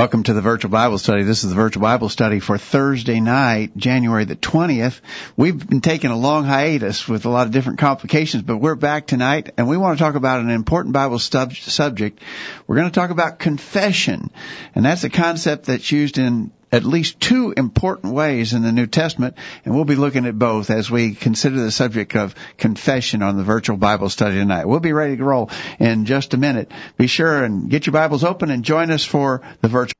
Welcome to the virtual Bible study. This is the virtual Bible study for Thursday night, January the 20th. We've been taking a long hiatus with a lot of different complications, but we're back tonight and we want to talk about an important Bible sub- subject. We're going to talk about confession. And that's a concept that's used in at least two important ways in the New Testament, and we'll be looking at both as we consider the subject of confession on the virtual Bible study tonight. We'll be ready to roll in just a minute. Be sure and get your Bibles open and join us for the virtual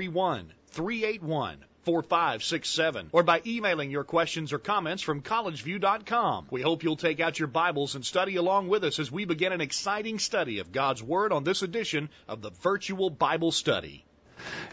331 381 4567 or by emailing your questions or comments from collegeview.com. We hope you'll take out your Bibles and study along with us as we begin an exciting study of God's Word on this edition of the Virtual Bible Study.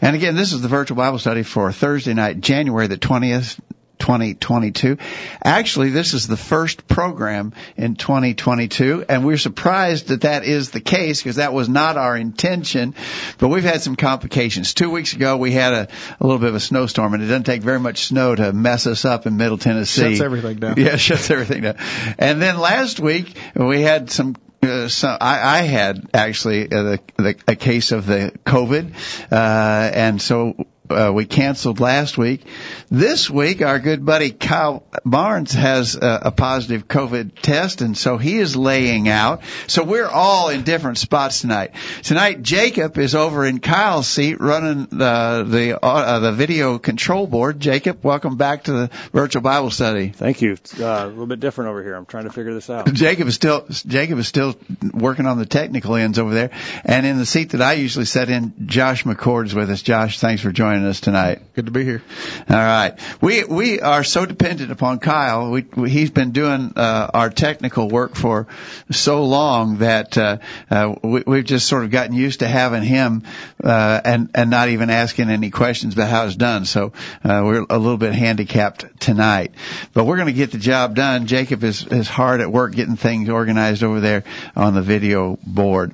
And again, this is the virtual Bible study for Thursday night, January the 20th, 2022. Actually, this is the first program in 2022, and we're surprised that that is the case because that was not our intention. But we've had some complications. Two weeks ago, we had a, a little bit of a snowstorm, and it doesn't take very much snow to mess us up in Middle Tennessee. Shuts everything down. Yeah, shuts everything down. And then last week, we had some uh, so I, I had actually uh, the, the, a case of the COVID, uh, and so uh, we canceled last week. This week, our good buddy Kyle Barnes has a, a, positive COVID test, and so he is laying out. So we're all in different spots tonight. Tonight, Jacob is over in Kyle's seat running the the uh, the video control board. Jacob, welcome back to the virtual Bible study. Thank you. It's uh, a little bit different over here. I'm trying to figure this out. Jacob is still Jacob is still working on the technical ends over there, and in the seat that I usually sit in, Josh McCord is with us. Josh, thanks for joining joining us tonight. Good to be here. All right. We we are so dependent upon Kyle. We, we he's been doing uh, our technical work for so long that uh, uh, we, we've just sort of gotten used to having him uh, and and not even asking any questions about how it's done. So uh, we're a little bit handicapped tonight, but we're going to get the job done. Jacob is is hard at work getting things organized over there on the video board.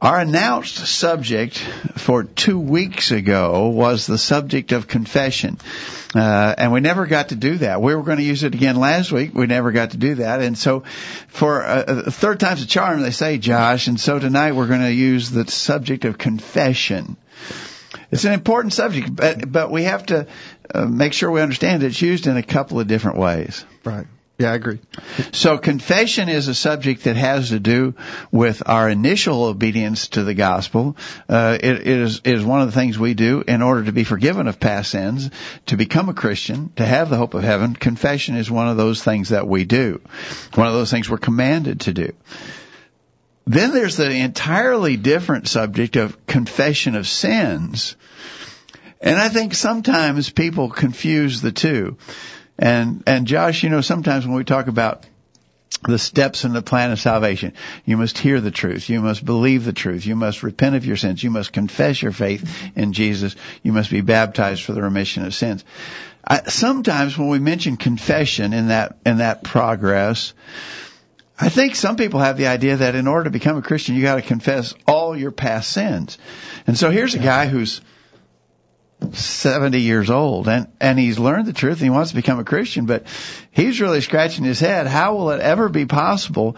Our announced subject for two weeks ago was the subject of confession. Uh, and we never got to do that. We were going to use it again last week. We never got to do that. And so for a, third time's a charm, they say, Josh. And so tonight we're going to use the subject of confession. It's an important subject, but, but we have to uh, make sure we understand it's used in a couple of different ways. Right. Yeah, I agree. So confession is a subject that has to do with our initial obedience to the gospel. Uh, it, it is is one of the things we do in order to be forgiven of past sins, to become a Christian, to have the hope of heaven. Confession is one of those things that we do. One of those things we're commanded to do. Then there's the entirely different subject of confession of sins. And I think sometimes people confuse the two. And, and Josh, you know, sometimes when we talk about the steps in the plan of salvation. You must hear the truth. You must believe the truth. You must repent of your sins. You must confess your faith in Jesus. You must be baptized for the remission of sins. I, sometimes when we mention confession in that, in that progress, I think some people have the idea that in order to become a Christian, you gotta confess all your past sins. And so here's a guy who's 70 years old and, and he's learned the truth and he wants to become a Christian, but he's really scratching his head. How will it ever be possible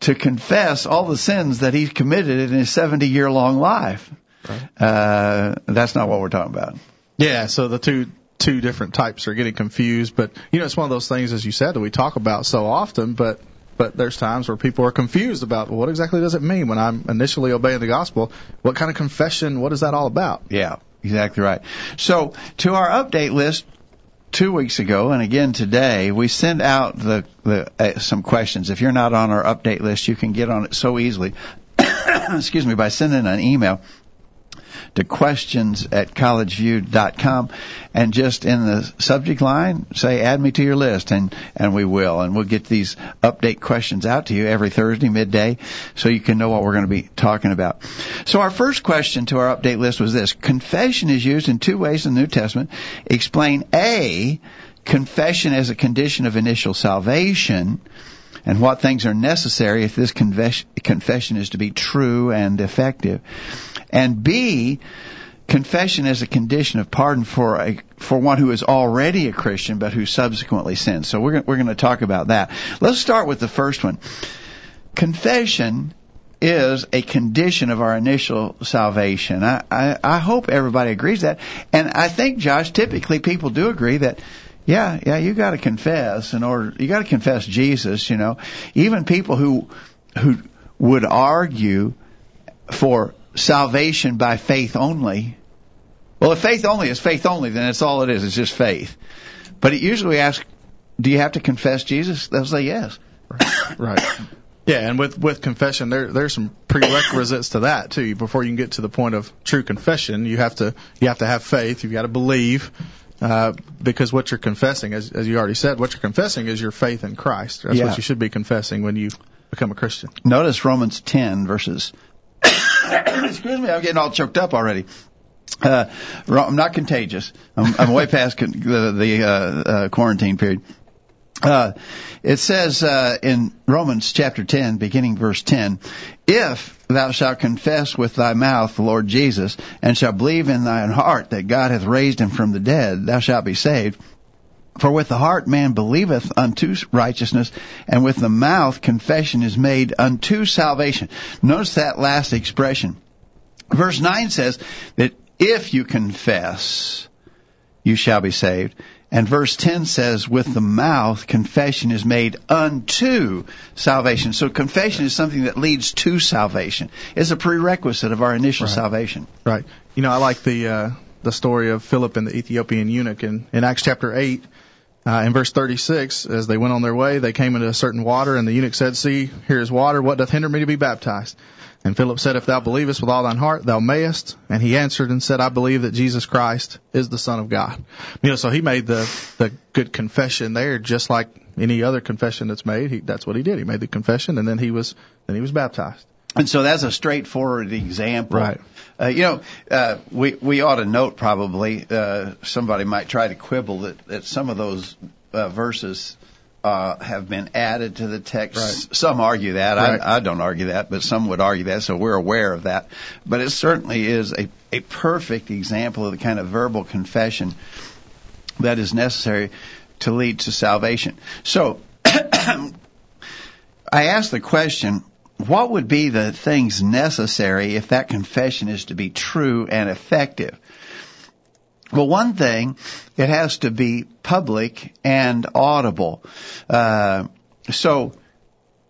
to confess all the sins that he's committed in his 70 year long life? Right. Uh, that's not what we're talking about. Yeah, so the two, two different types are getting confused, but you know, it's one of those things, as you said, that we talk about so often, but but there's times where people are confused about well, what exactly does it mean when I'm initially obeying the gospel? What kind of confession? What is that all about? Yeah. Exactly right. So to our update list two weeks ago and again today, we sent out the, the uh, some questions. If you're not on our update list, you can get on it so easily. excuse me, by sending an email to questions at collegeview.com and just in the subject line say add me to your list and, and we will. And we'll get these update questions out to you every Thursday midday so you can know what we're going to be talking about. So our first question to our update list was this. Confession is used in two ways in the New Testament. Explain A, confession as a condition of initial salvation and what things are necessary if this confession is to be true and effective. And B, confession as a condition of pardon for a for one who is already a Christian but who subsequently sins. So we're we're going to talk about that. Let's start with the first one. Confession is a condition of our initial salvation. I, I, I hope everybody agrees that. And I think, Josh, typically people do agree that yeah, yeah, you got to confess in order. You got to confess Jesus. You know, even people who who would argue for salvation by faith only. Well, if faith only is faith only, then it's all it is. It's just faith. But it usually asks, do you have to confess Jesus? They'll say yes. Right. right. Yeah, and with with confession, there there's some prerequisites to that too. Before you can get to the point of true confession, you have to you have to have faith. You've got to believe. Uh, because what you're confessing, as, as you already said, what you're confessing is your faith in Christ. That's Yeah. what you should be confessing when you become a Christian. Notice Romans 10 verses. Excuse me, I'm getting all choked up already. Uh, I'm not contagious. I'm, I'm way past con- the, the uh, uh, quarantine period. Uh, it says uh, in Romans chapter 10, beginning verse 10, if thou shalt confess with thy mouth the Lord Jesus, and shalt believe in thine heart that God hath raised him from the dead, thou shalt be saved. For with the heart man believeth unto righteousness, and with the mouth confession is made unto salvation. Notice that last expression. Verse 9 says that if you confess, you shall be saved. And verse 10 says, with the mouth, confession is made unto salvation. So confession is something that leads to salvation. It's a prerequisite of our initial Right. salvation. Right. You know, I like the uh, the story of Philip and the Ethiopian eunuch in, in Acts chapter eight. Uh, in verse 36, as they went on their way, they came into a certain water, and the eunuch said, See, here is water. What doth hinder me to be baptized? And Philip said, If thou believest with all thine heart, thou mayest. And he answered and said, I believe that Jesus Christ is the Son of God. You know, so he made the the good confession there, just like any other confession that's made. He, that's what he did. He made the confession, and then he was then he was baptized. And so that's a straightforward example. Right. Uh, you know, uh, we we ought to note probably uh, somebody might try to quibble that, that some of those uh, verses uh, have been added to the text. Right. Some argue that. Right. I, I don't argue that, but some would argue that. So we're aware of that. But it certainly is a a perfect example of the kind of verbal confession that is necessary to lead to salvation. So I asked the question, what would be the things necessary if that confession is to be true and effective? Well, one thing, it has to be public and audible. Uh, so,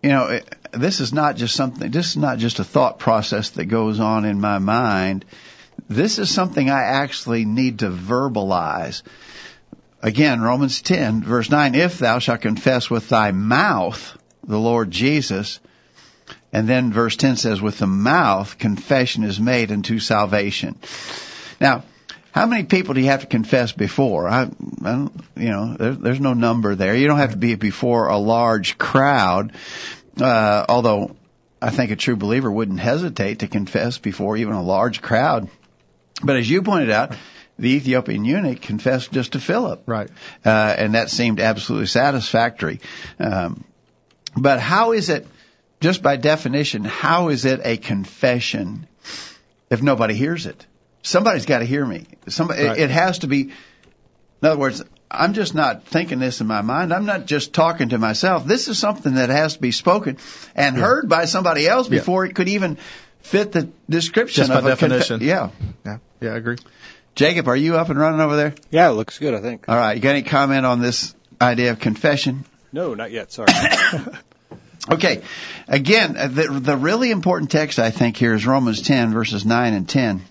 you know, this is not just something, this is not just a thought process that goes on in my mind. This is something I actually need to verbalize. Again, Romans 10 verse 9, if thou shalt confess with thy mouth the Lord Jesus, and then verse 10 says, with the mouth confession is made unto salvation. Now, how many people do you have to confess before? I, I don't, you know, there, there's no number there. You don't have to be before a large crowd, uh, although I think a true believer wouldn't hesitate to confess before even a large crowd. But as you pointed out, the Ethiopian eunuch confessed just to Philip. Right. Uh, and that seemed absolutely satisfactory. Um, but how is it, just by definition, how is it a confession if nobody hears it? Somebody's got to hear me. Somebody, Right. it, it has to be, in other words, I'm just not thinking this in my mind. I'm not just talking to myself. This is something that has to be spoken and heard by somebody else Yeah. before it could even fit the description Just by of a confe- definition. yeah. Yeah. Yeah, I agree. Jacob, are you up and running over there? Yeah, it looks good, I think. All right. You got any comment on this idea of confession? No, not yet. Sorry. Okay. Again, uh, the, the really important text I think here is Romans 10 verses 9 and 10.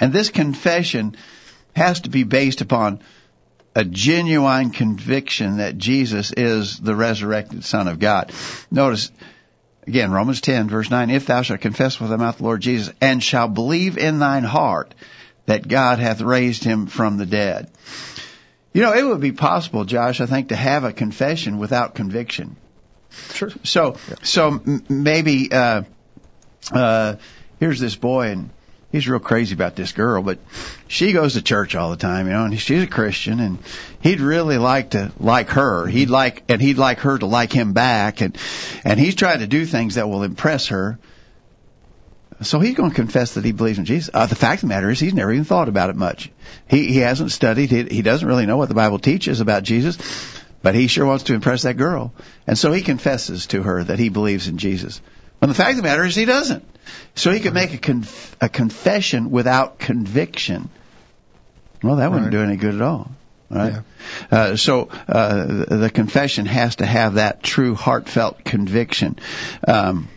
And this confession has to be based upon a genuine conviction that Jesus is the resurrected Son of God. Notice, Again, Romans 10 verse 9, if thou shalt confess with thy mouth the Lord Jesus and shalt believe in thine heart that God hath raised him from the dead. You know, it would be possible, Josh, I think, to have a confession without conviction. Sure. So, so m- maybe, uh, uh, here's this boy and he's real crazy about this girl, but she goes to church all the time, you know, and she's a Christian and he'd really like to like her. He'd like, and he'd like her to like him back and, and he's trying to do things that will impress her. So he's going to confess that he believes in Jesus. Uh, the fact of the matter is he's never even thought about it much. He, he hasn't studied. He, he doesn't really know what the Bible teaches about Jesus, but he sure wants to impress that girl. And so he confesses to her that he believes in Jesus. When the fact of the matter is he doesn't. So he could make a, conf- a confession without conviction. Well, that wouldn't Right. do any good at all. Right. Uh, so uh, the the confession has to have that true heartfelt conviction. Um,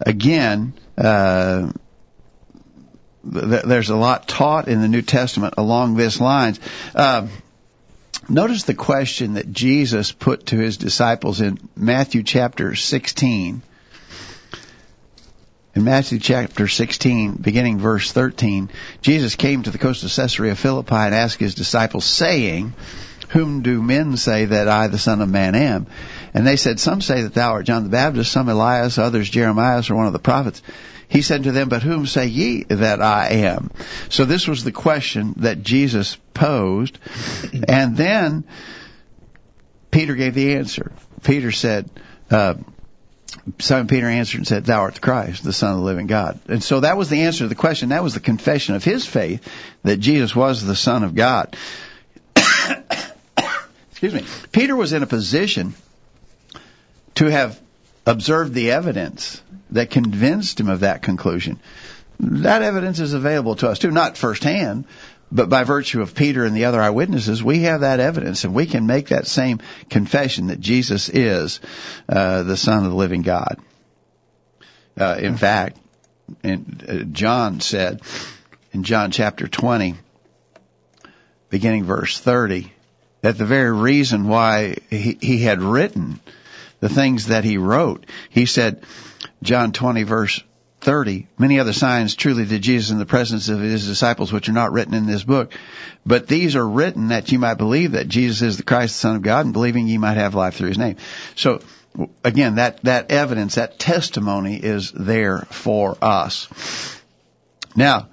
again, uh, th- there's a lot taught in the New Testament along this lines. Um, notice the question that Jesus put to his disciples in Matthew chapter 16. In Matthew chapter 16, beginning verse 13, Jesus came to the coast of Caesarea Philippi and asked his disciples, saying, Whom do men say that I, the Son of Man, am? And they said, Some say that thou art John the Baptist, some Elias, others Jeremiah, or one of the prophets. He said to them, But whom say ye that I am? So this was the question that Jesus posed. And then Peter gave the answer. Peter said, uh, Simon Peter answered and said, Thou art the Christ, the Son of the living God. And so that was the answer to the question. That was the confession of his faith that Jesus was the Son of God. Excuse me. Peter was in a position to have observed the evidence that convinced him of that conclusion. That evidence is available to us too, not firsthand, but by virtue of Peter and the other eyewitnesses, we have that evidence and we can make that same confession that Jesus is uh, the Son of the living God. Uh, in fact, in, uh, John said in John chapter 20, beginning verse 30, that the very reason why he, he had written the things that he wrote, he said, John 20 verse 30, many other signs truly did Jesus in the presence of his disciples which are not written in this book, but these are written that you might believe that Jesus is the Christ, the Son of God, and believing ye might have life through his name. So, again, that, that evidence, that testimony is there for us. Now,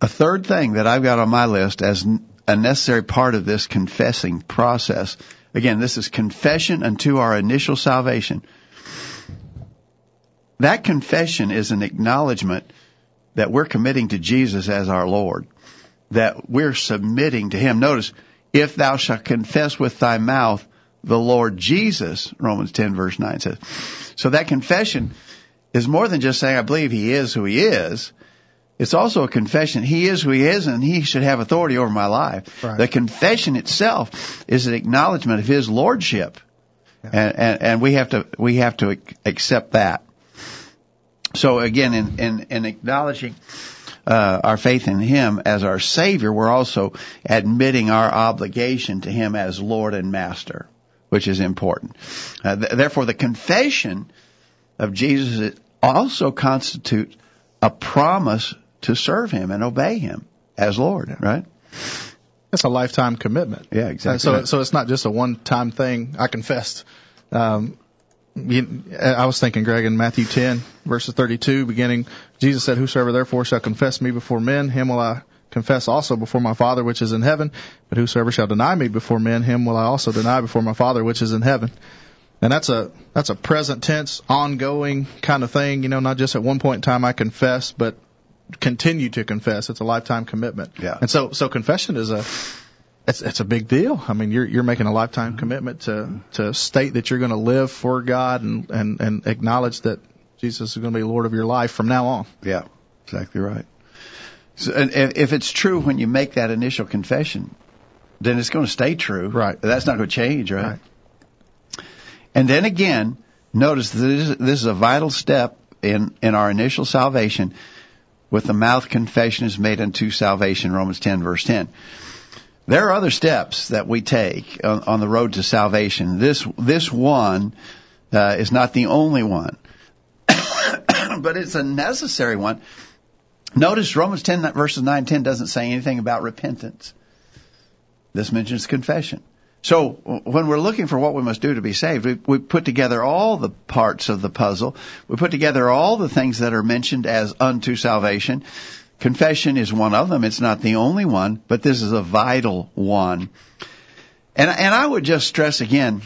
a third thing that I've got on my list as a necessary part of this confessing process, again, this is confession unto our initial salvation. That confession is an acknowledgement that we're committing to Jesus as our Lord, that we're submitting to Him. Notice, if thou shalt confess with thy mouth the Lord Jesus, Romans 10 verse 9 says. So that confession is more than just saying, I believe He is who He is. It's also a confession. He is who He is and He should have authority over my life. Right. The confession itself is an acknowledgement of His Lordship. And, and, and we have to, we have to accept that. So again, in, in, in acknowledging uh, our faith in Him as our Savior, we're also admitting our obligation to Him as Lord and Master, which is important. Uh, th- therefore, the confession of Jesus also constitutes a promise to serve Him and obey Him as Lord, right? That's a lifetime commitment. Yeah, exactly so, so it's not just a one-time thing. I confessed. Um, you, I was thinking, Greg, in Matthew 10, verses 32, beginning, Jesus said, Whosoever therefore shall confess me before men, him will I confess also before my Father which is in heaven. But whosoever shall deny me before men, him will I also deny before my Father which is in heaven. And that's a that's a present tense, ongoing kind of thing. You know, not just at one point in time I confess, but continue to confess. It's a lifetime commitment. Yeah. And so so confession is a it's it's a big deal. I mean, you're you're making a lifetime mm-hmm. commitment to to state that you're going to live for God and and and acknowledge that Jesus is going to be Lord of your life from now on. Yeah, exactly right. So, and, and if it's true when you make that initial confession, then it's going to stay true. Right. That's not going to change, right? Right. And then again, notice that this, is- this is a vital step in, in our initial salvation. With the mouth confession is made unto salvation, Romans 10 verse 10. There are other steps that we take on, on the road to salvation. This this one uh, is not the only one, but it's a necessary one. Notice Romans 10 verses 9 and 10 doesn't say anything about repentance. This mentions confession. So when we're looking for what we must do to be saved, we, we put together all the parts of the puzzle. We put together all the things that are mentioned as unto salvation. Confession is one of them. It's not the only one, but this is a vital one. And, and I would just stress again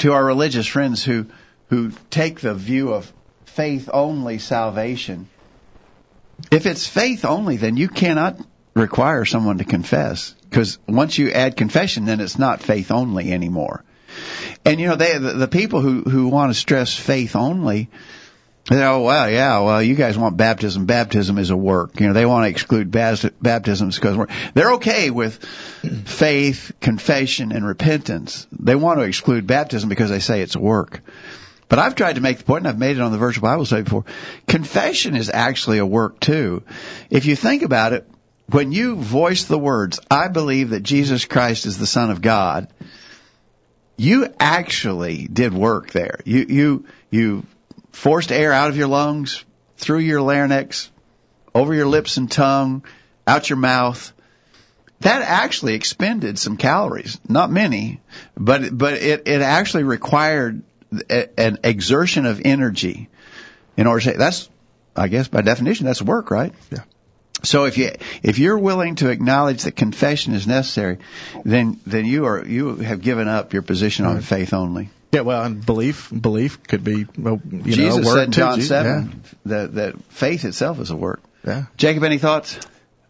to our religious friends who, who take the view of faith only salvation. If it's faith only, then you cannot require someone to confess because once you add confession, then it's not faith only anymore. And you know, they, the, the people who, who want to stress faith only, they oh well, yeah, well, you guys want baptism. Baptism is a work. You know, they want to exclude baptisms because they're okay with faith, confession, and repentance. They want to exclude baptism because they say it's a work. But I've tried to make the point, and I've made it on the virtual Bible study before. Confession is actually a work too. If you think about it, when you voice the words, I believe that Jesus Christ is the Son of God, you actually did work there. You, you, you forced air out of your lungs, through your larynx, over your lips and tongue, out your mouth. That actually expended some calories. Not many, but, but it, it actually required a, an exertion of energy in order to say, that's, I guess by definition, that's work, right? Yeah. So if you if you're willing to acknowledge that confession is necessary, then then you are you have given up your position on faith only. Yeah, well, and belief belief could be you Jesus know, said in John too. seven yeah. that that faith itself is a work. Yeah. Jacob, any thoughts?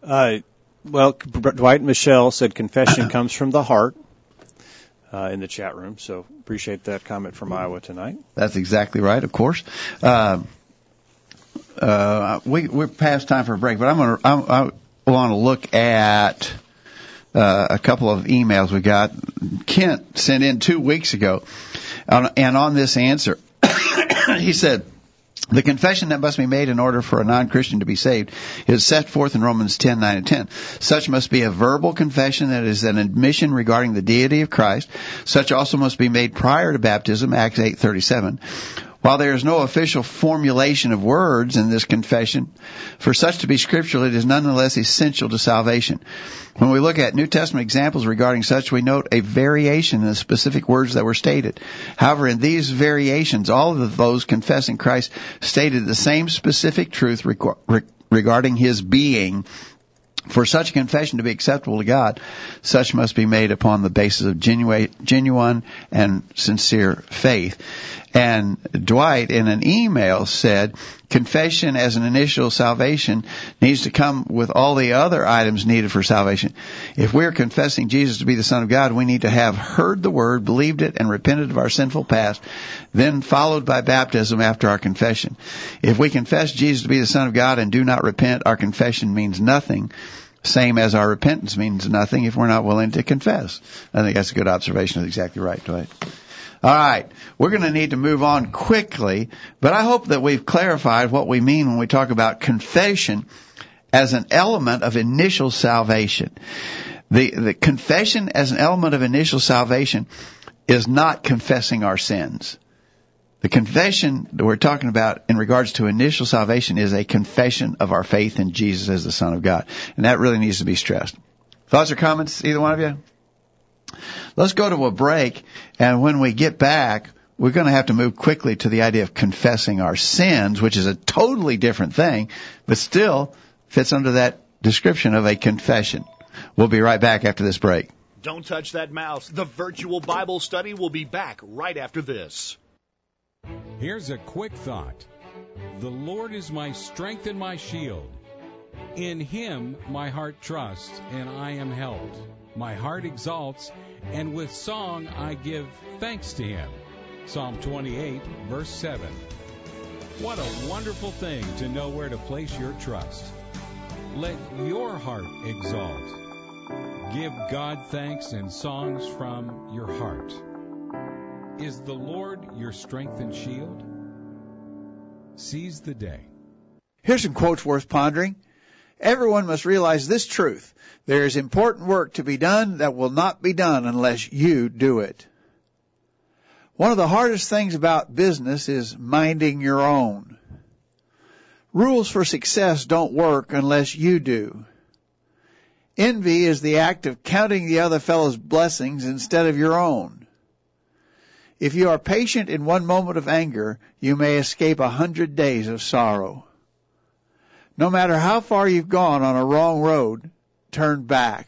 Uh, well, Dwight and Michelle said confession comes from the heart. Uh, in the chat room, so appreciate that comment from Iowa tonight. That's exactly right, of course. Uh, uh, we we're past time for a break, but I'm gonna I'm, I want to look at uh, a couple of emails we got. Kent sent in two weeks ago, and on this answer, he said. The confession that must be made in order for a non-Christian to be saved is set forth in Romans 10, 9, and 10. Such must be a verbal confession that is an admission regarding the deity of Christ. Such also must be made prior to baptism, Acts 8, 37. While there is no official formulation of words in this confession, for such to be scriptural, it is nonetheless essential to salvation. When we look at New Testament examples regarding such, we note a variation in the specific words that were stated. However, in these variations, all of those confessing Christ stated the same specific truth regarding his being for such confession to be acceptable to God, such must be made upon the basis of genuine, genuine and sincere faith. And Dwight in an email said, confession as an initial salvation needs to come with all the other items needed for salvation. If we're confessing Jesus to be the Son of God, we need to have heard the word, believed it, and repented of our sinful past, then followed by baptism after our confession. If we confess Jesus to be the Son of God and do not repent, our confession means nothing same as our repentance means nothing if we're not willing to confess. I think that's a good observation. That's exactly right, Dwight. All right. We're going to need to move on quickly, but I hope that we've clarified what we mean when we talk about confession as an element of initial salvation. The, the confession as an element of initial salvation is not confessing our sins. The confession that we're talking about in regards to initial salvation is a confession of our faith in Jesus as the Son of God. And that really needs to be stressed. Thoughts or comments, either one of you? Let's go to a break, and when we get back, we're going to have to move quickly to the idea of confessing our sins, which is a totally different thing, but still fits under that description of a confession. We'll be right back after this break. Don't touch that mouse. The virtual Bible study will be back right after this. Here's a quick thought The Lord is my strength and my shield. In him my heart trusts, and I am helped. My heart exalts, and with song I give thanks to him. Psalm 28, verse 7. What a wonderful thing to know where to place your trust. Let your heart exalt. Give God thanks and songs from your heart. Is the Lord your strength and shield? Seize the day. Here's some quotes worth pondering. Everyone must realize this truth. There is important work to be done that will not be done unless you do it. One of the hardest things about business is minding your own. Rules for success don't work unless you do. Envy is the act of counting the other fellow's blessings instead of your own. If you are patient in one moment of anger, you may escape a hundred days of sorrow. No matter how far you've gone on a wrong road, turn back.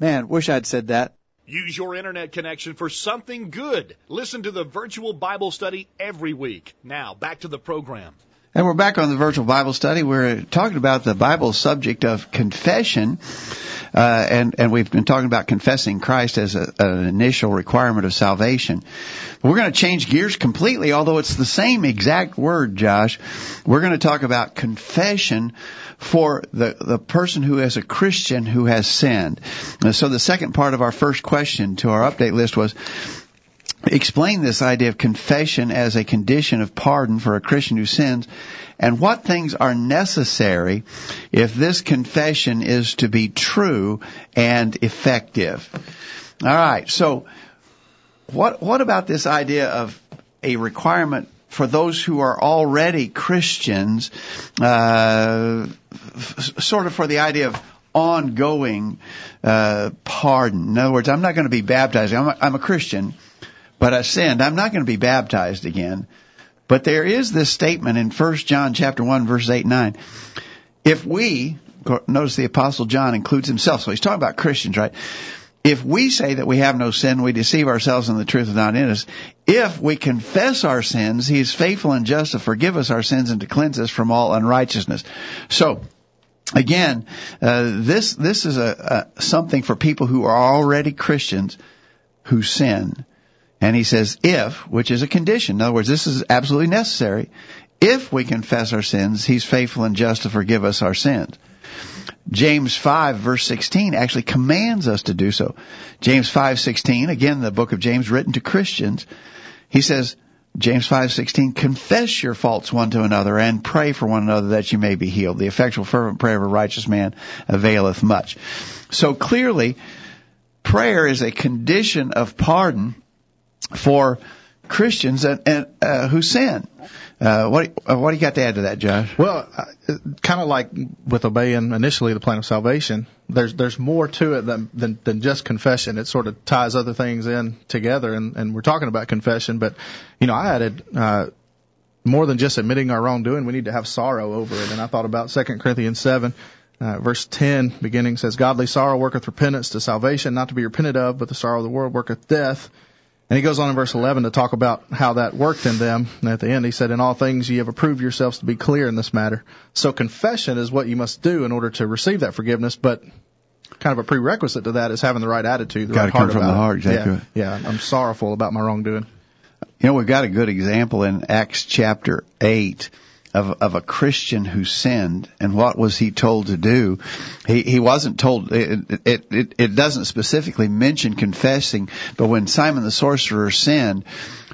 Man, wish I'd said that. Use your internet connection for something good. Listen to the virtual Bible study every week. Now, back to the program. And we're back on the virtual Bible study. We're talking about the Bible subject of confession. Uh, and, and we've been talking about confessing Christ as a, an initial requirement of salvation. We're going to change gears completely, although it's the same exact word, Josh. We're going to talk about confession for the, the person who is a Christian who has sinned. So the second part of our first question to our update list was, explain this idea of confession as a condition of pardon for a Christian who sins and what things are necessary if this confession is to be true and effective. All right. So what what about this idea of a requirement for those who are already Christians, uh, f- sort of for the idea of ongoing uh, pardon. In other words, I'm not going to be baptized. I'm a, I'm a Christian, but I sinned. I'm not going to be baptized again. But there is this statement in 1 John chapter 1 verses 8 and 9. If we, notice the apostle John includes himself, so he's talking about Christians, right? If we say that we have no sin, we deceive ourselves and the truth is not in us. If we confess our sins, he is faithful and just to forgive us our sins and to cleanse us from all unrighteousness. So, again, uh, this, this is a, a, something for people who are already Christians who sin. And he says, if, which is a condition. In other words, this is absolutely necessary. If we confess our sins, he's faithful and just to forgive us our sins. James 5 verse 16 actually commands us to do so. James 5:16, again the book of James written to Christians, he says, James 5:16 confess your faults one to another and pray for one another that you may be healed. The effectual fervent prayer of a righteous man availeth much. So clearly prayer is a condition of pardon for Christians and, and uh, who sin. Uh, what uh, what do you got to add to that, Josh? Well, uh, kind of like with obeying initially the plan of salvation, there's there's more to it than than, than just confession. It sort of ties other things in together, and, and we're talking about confession. But you know, I added uh, more than just admitting our wrongdoing. We need to have sorrow over it. And I thought about Second Corinthians seven. Uh, verse 10 beginning says, Godly sorrow worketh repentance to salvation, not to be repented of, but the sorrow of the world worketh death. And he goes on in verse 11 to talk about how that worked in them. And at the end, he said, In all things ye have approved yourselves to be clear in this matter. So confession is what you must do in order to receive that forgiveness, but kind of a prerequisite to that is having the right attitude, the Got right to come heart from the heart, exactly. Yeah, yeah, I'm sorrowful about my wrongdoing. You know, we've got a good example in Acts chapter 8 of, of a Christian who sinned and what was he told to do? He, he wasn't told, it, it, it, it doesn't specifically mention confessing, but when Simon the sorcerer sinned,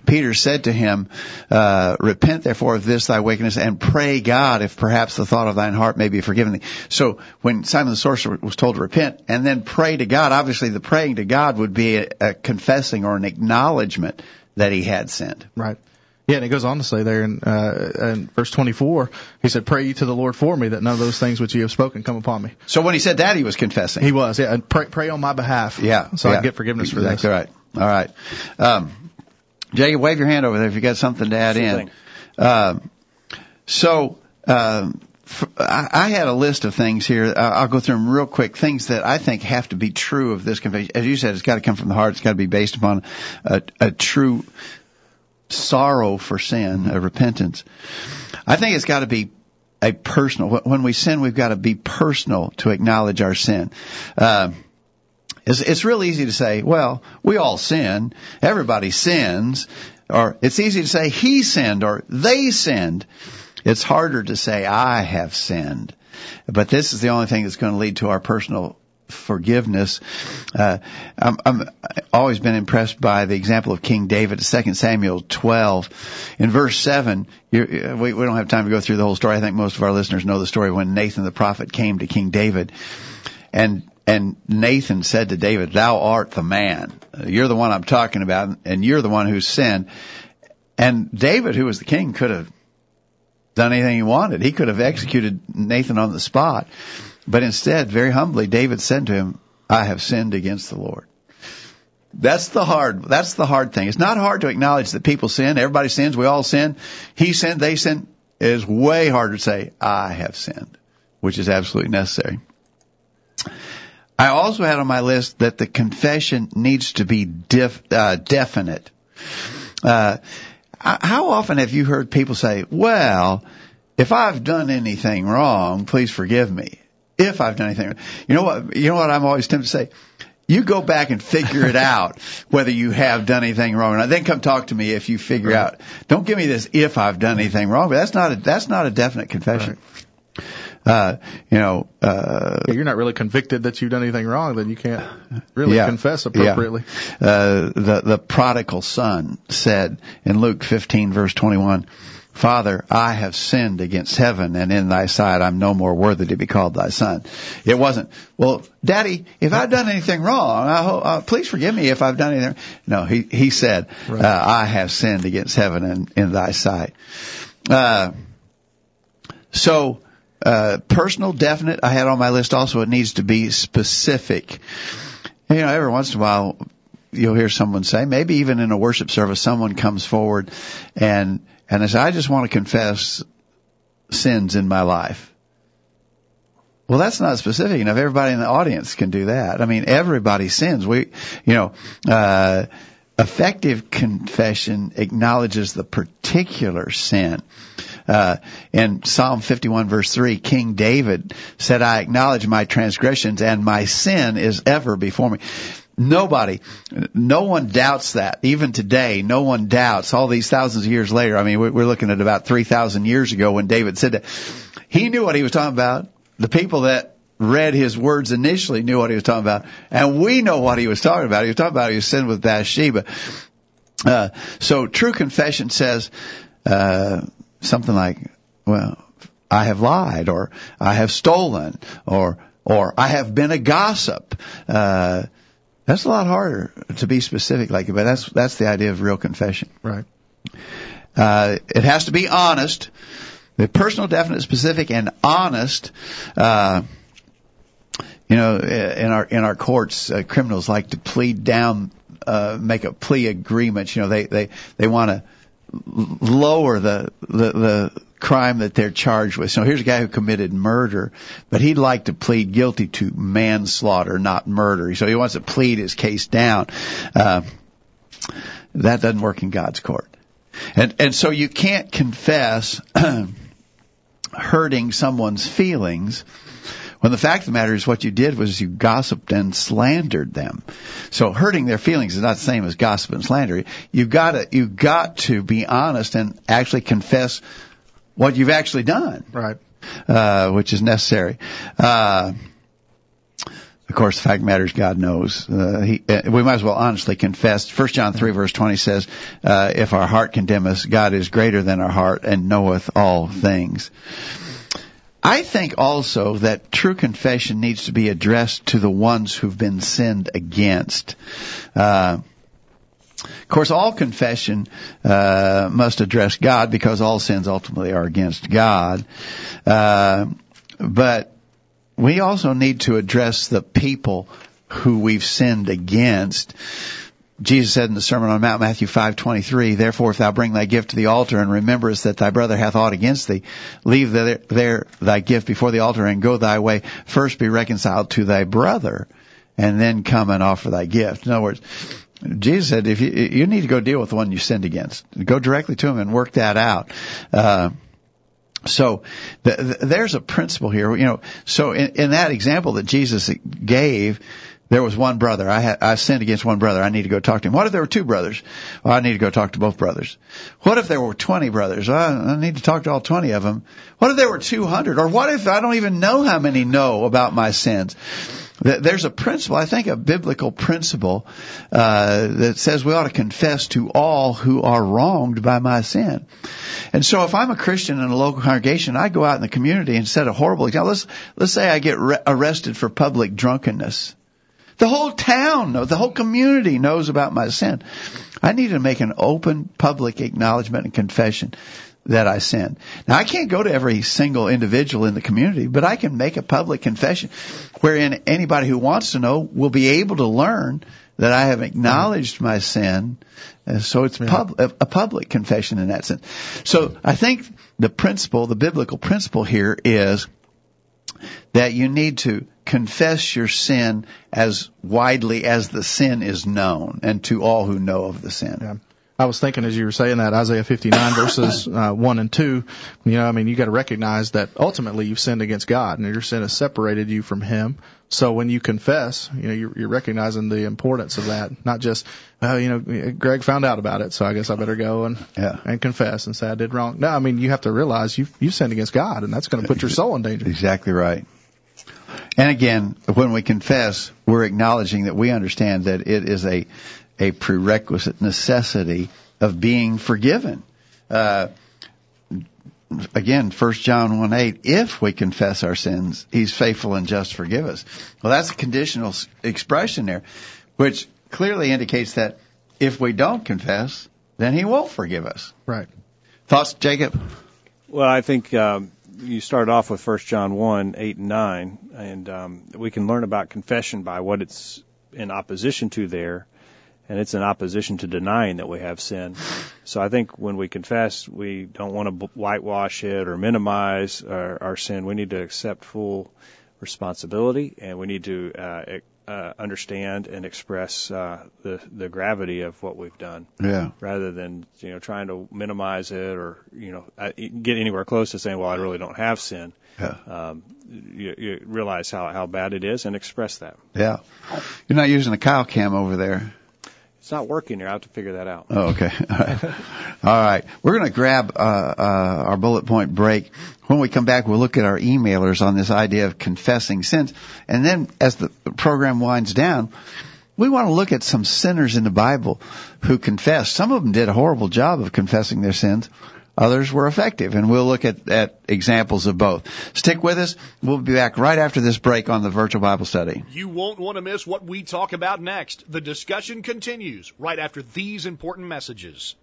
Peter said to him, uh, repent therefore of this thy wickedness and pray God if perhaps the thought of thine heart may be forgiven thee. So when Simon the sorcerer was told to repent and then pray to God, obviously the praying to God would be a, a confessing or an acknowledgement that he had sinned. Right. Yeah, and it goes on to say there in, uh, in verse 24, he said, Pray ye to the Lord for me that none of those things which ye have spoken come upon me. So when he said that, he was confessing. He was, yeah, and pray, pray on my behalf. Yeah. So yeah. I can get forgiveness for exactly this. right. All right. Um, Jacob, wave your hand over there if you got something to add Sure in. Um, so, um, f- I I had a list of things here. I- I'll go through them real quick. Things that I think have to be true of this confession. As you said, it's got to come from the heart. It's got to be based upon a, a true sorrow for sin, a repentance. I think it's got to be a personal. When we sin, we've got to be personal to acknowledge our sin. Um, it's, it's real easy to say, well, we all sin. Everybody sins. Or it's easy to say he sinned or they sinned. It's harder to say I have sinned. But this is the only thing that's going to lead to our personal forgiveness. Uh, I'm, I'm always been impressed by the example of King David, 2 Samuel 12. In verse 7, we, we don't have time to go through the whole story. I think most of our listeners know the story when Nathan the prophet came to King David. And and Nathan said to David, Thou art the man. You're the one I'm talking about, and you're the one who sinned. And David, who was the king, could have done anything he wanted. He could have executed Nathan on the spot. But instead, very humbly, David said to him, I have sinned against the Lord. That's the hard, that's the hard thing. It's not hard to acknowledge that people sin. Everybody sins. We all sin. He sinned. They sinned. It is way harder to say, I have sinned, which is absolutely necessary. I also had on my list that the confession needs to be def, uh, definite. Uh, how often have you heard people say, well, if I've done anything wrong, please forgive me. If I've done anything wrong. You know what, you know what I'm always tempted to say? You go back and figure it out whether you have done anything wrong. And then come talk to me if you figure right. out. Don't give me this if I've done anything wrong, but that's not a, that's not a definite confession. Right. Uh, you know, uh, yeah, you're not really convicted that you've done anything wrong, then you can't really yeah, confess appropriately. Yeah. Uh, the, the prodigal son said in Luke 15 verse 21, Father, I have sinned against heaven and in thy sight I'm no more worthy to be called thy son. It wasn't, well, daddy, if I've done anything wrong, I hope, uh, please forgive me if I've done anything. No, he, he said, right. uh, I have sinned against heaven and in thy sight. Uh, so, uh, personal, definite. I had on my list also. It needs to be specific. You know, every once in a while, you'll hear someone say, maybe even in a worship service, someone comes forward and and says, "I just want to confess sins in my life." Well, that's not specific enough. Everybody in the audience can do that. I mean, everybody sins. We, you know, uh, effective confession acknowledges the particular sin. Uh, in Psalm 51 verse 3, King David said, I acknowledge my transgressions and my sin is ever before me. Nobody, no one doubts that. Even today, no one doubts all these thousands of years later. I mean, we're looking at about 3,000 years ago when David said that. He knew what he was talking about. The people that read his words initially knew what he was talking about. And we know what he was talking about. He was talking about his sin with Bathsheba. Uh, so true confession says, uh, something like, well, I have lied or I have stolen or, or I have been a gossip. Uh, that's a lot harder to be specific like it, but that's, that's the idea of real confession. Right. Uh, it has to be honest. The personal, definite, specific, and honest, uh, you know, in our in our courts, uh, criminals like to plead down, uh, make a plea agreement. You know, they they they want to lower the, the, the crime that they're charged with. So here's a guy who committed murder, but he'd like to plead guilty to manslaughter, not murder. So he wants to plead his case down. Uh, that doesn't work in God's court. And, and so you can't confess hurting someone's feelings when the fact of the matter is what you did was you gossiped and slandered them. So hurting their feelings is not the same as gossip and slander. You've got to, you've got to be honest and actually confess what you've actually done. Right. Uh, which is necessary. Uh, of course, the fact of the matter is God knows. Uh, he, uh, we might as well honestly confess. First John 3 verse 20 says, uh, if our heart condemn us, God is greater than our heart and knoweth all things. I think also that true confession needs to be addressed to the ones who've been sinned against. Of course, all confession uh, must address God because all sins ultimately are against God. Uh, but we also need to address the people who we've sinned against. Jesus said in the Sermon on Mount, Matthew 5:23, Therefore, if thou bring thy gift to the altar and rememberest that thy brother hath aught against thee, leave there, there thy gift before the altar and go thy way. First be reconciled to thy brother, and then come and offer thy gift. In other words, Jesus said, if you, you need to go deal with the one you sinned against, go directly to him and work that out. Uh, so the, the, there's a principle here, you know. So in, in that example that Jesus gave, there was one brother. I had, I sinned against one brother. I need to go talk to him. What if there were two brothers? Well, I need to go talk to both brothers. What if there were 20 brothers? I need to talk to all 20 of them. What if there were 200? Or what if I don't even know how many know about my sins? There's a principle, I think a biblical principle, uh, that says we ought to confess to all who are wronged by my sin. And so if I'm a Christian in a local congregation, I go out in the community and set a horrible example. Let's, let's say I get re- arrested for public drunkenness. The whole town knows, the whole community knows about my sin. I need to make an open public acknowledgement and confession that I sin. Now I can't go to every single individual in the community, but I can make a public confession wherein anybody who wants to know will be able to learn that I have acknowledged my sin. And so it's pub, a public confession in that sense. So I think the principle, the biblical principle here is that you need to confess your sin as widely as the sin is known and to all who know of the sin. Yeah. I was thinking as you were saying that Isaiah 59 verses uh, 1 and 2, you know, I mean, you got to recognize that ultimately you've sinned against God and your sin has separated you from Him. So when you confess, you know, you're, you're recognizing the importance of that, not just, well, you know, Greg found out about it, so I guess I better go and yeah. and confess and say I did wrong. No, I mean, you have to realize you you've sinned against God, and that's going to put your soul in danger. Exactly right. And again, when we confess, we're acknowledging that we understand that it is a a prerequisite necessity of being forgiven. Uh, again, 1 John 1 8, if we confess our sins, He's faithful and just to forgive us. Well, that's a conditional expression there, which clearly indicates that if we don't confess, then He won't forgive us. Right. Thoughts, Jacob? Well, I think um, you started off with First John 1 8 and 9, and um, we can learn about confession by what it's in opposition to there and it's in opposition to denying that we have sin. So I think when we confess, we don't want to whitewash it or minimize our, our sin. We need to accept full responsibility, and we need to uh, uh, understand and express uh, the the gravity of what we've done. Yeah. Rather than you know trying to minimize it or you know uh, get anywhere close to saying, well, I really don't have sin. Yeah. Um, you, you realize how how bad it is and express that. Yeah. You're not using a cow cam over there. It's not working here. I have to figure that out. Oh, okay. All right. All right. We're going to grab uh, uh, our bullet point break. When we come back, we'll look at our emailers on this idea of confessing sins. And then as the program winds down, we want to look at some sinners in the Bible who confessed. Some of them did a horrible job of confessing their sins. Others were effective, and we'll look at, at examples of both. Stick with us. We'll be back right after this break on the virtual Bible study. You won't want to miss what we talk about next. The discussion continues right after these important messages.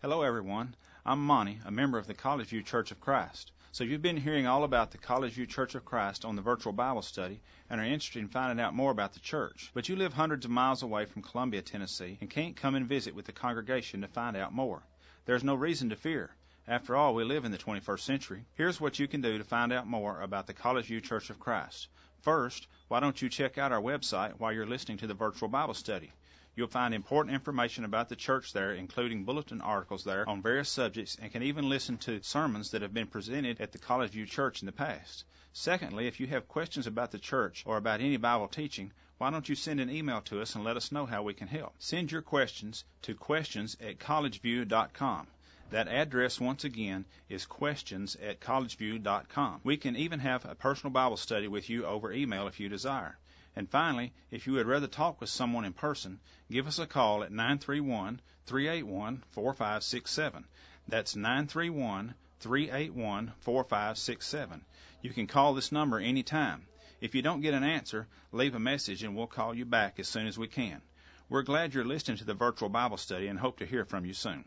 Hello, everyone. I'm Monty, a member of the College View Church of Christ. So you've been hearing all about the College View Church of Christ on the virtual Bible study and are interested in finding out more about the church. But you live hundreds of miles away from Columbia, Tennessee, and can't come and visit with the congregation to find out more. There's no reason to fear. After all, we live in the 21st century. Here's what you can do to find out more about the College View Church of Christ. First, why don't you check out our website while you're listening to the virtual Bible study? You'll find important information about the church there, including bulletin articles there on various subjects, and can even listen to sermons that have been presented at the College View Church in the past. Secondly, if you have questions about the church or about any Bible teaching, why don't you send an email to us and let us know how we can help? Send your questions to questions at collegevue.com. That address, once again, is questions at collegevue.com. We can even have a personal Bible study with you over email if you desire. And finally, if you would rather talk with someone in person, give us a call at 931 381 4567. That's 931 381 4567. You can call this number anytime. If you don't get an answer, leave a message and we'll call you back as soon as we can. We're glad you're listening to the virtual Bible study and hope to hear from you soon.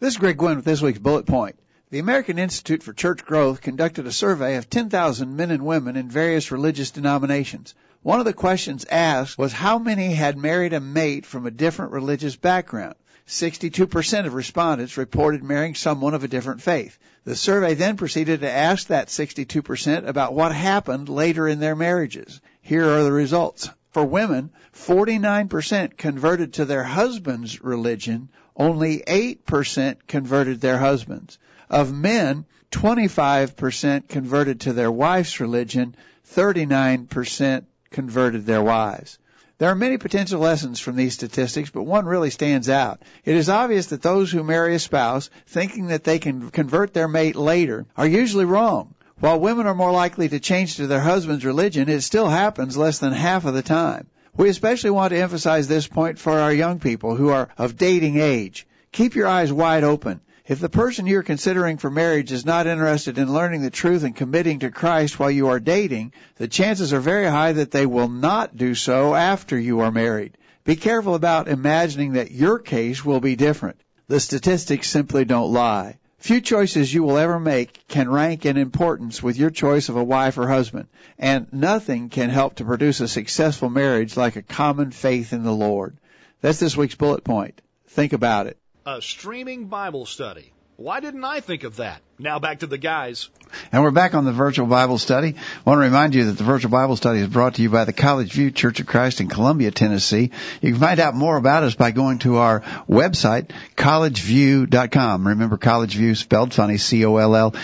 This is Greg Gwin with this week's Bullet Point. The American Institute for Church Growth conducted a survey of 10,000 men and women in various religious denominations. One of the questions asked was how many had married a mate from a different religious background. 62% of respondents reported marrying someone of a different faith. The survey then proceeded to ask that 62% about what happened later in their marriages. Here are the results. For women, 49% converted to their husband's religion, only 8% converted their husbands. Of men, 25% converted to their wife's religion, 39% converted their wives. There are many potential lessons from these statistics, but one really stands out. It is obvious that those who marry a spouse thinking that they can convert their mate later are usually wrong. While women are more likely to change to their husband's religion, it still happens less than half of the time. We especially want to emphasize this point for our young people who are of dating age. Keep your eyes wide open. If the person you're considering for marriage is not interested in learning the truth and committing to Christ while you are dating, the chances are very high that they will not do so after you are married. Be careful about imagining that your case will be different. The statistics simply don't lie. Few choices you will ever make can rank in importance with your choice of a wife or husband, and nothing can help to produce a successful marriage like a common faith in the Lord. That's this week's bullet point. Think about it. A streaming Bible study. Why didn't I think of that? Now back to the guys. And we're back on the virtual Bible study. I want to remind you that the virtual Bible study is brought to you by the College View Church of Christ in Columbia, Tennessee. You can find out more about us by going to our website, collegevue.com. Remember College View spelled funny, C-O-L-L-E-G-E-V-U-E,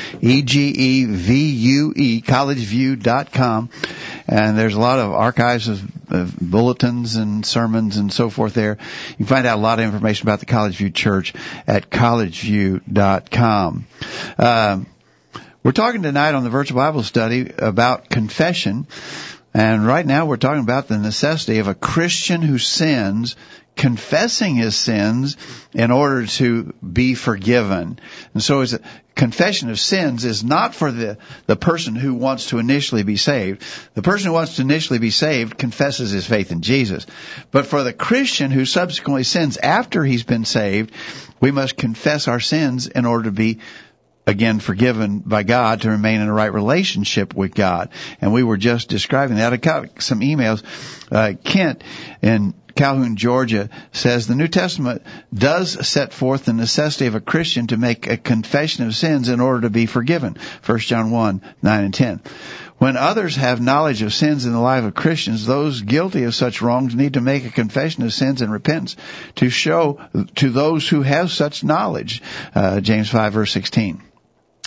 collegevue.com. And there's a lot of archives of, of, bulletins and sermons and so forth there. You can find out a lot of information about the College View Church at collegevue.com. Um, we're talking tonight on the virtual Bible study about confession. And right now we're talking about the necessity of a Christian who sins confessing his sins in order to be forgiven. And so a confession of sins is not for the, the person who wants to initially be saved. The person who wants to initially be saved confesses his faith in Jesus. But for the Christian who subsequently sins after he's been saved, we must confess our sins in order to be again forgiven by God to remain in a right relationship with God. And we were just describing that. I got some emails. Uh, Kent in Calhoun, Georgia says the New Testament does set forth the necessity of a Christian to make a confession of sins in order to be forgiven. 1 John 1, 9 and 10. When others have knowledge of sins in the life of Christians, those guilty of such wrongs need to make a confession of sins and repentance to show to those who have such knowledge. Uh, James 5 verse 16.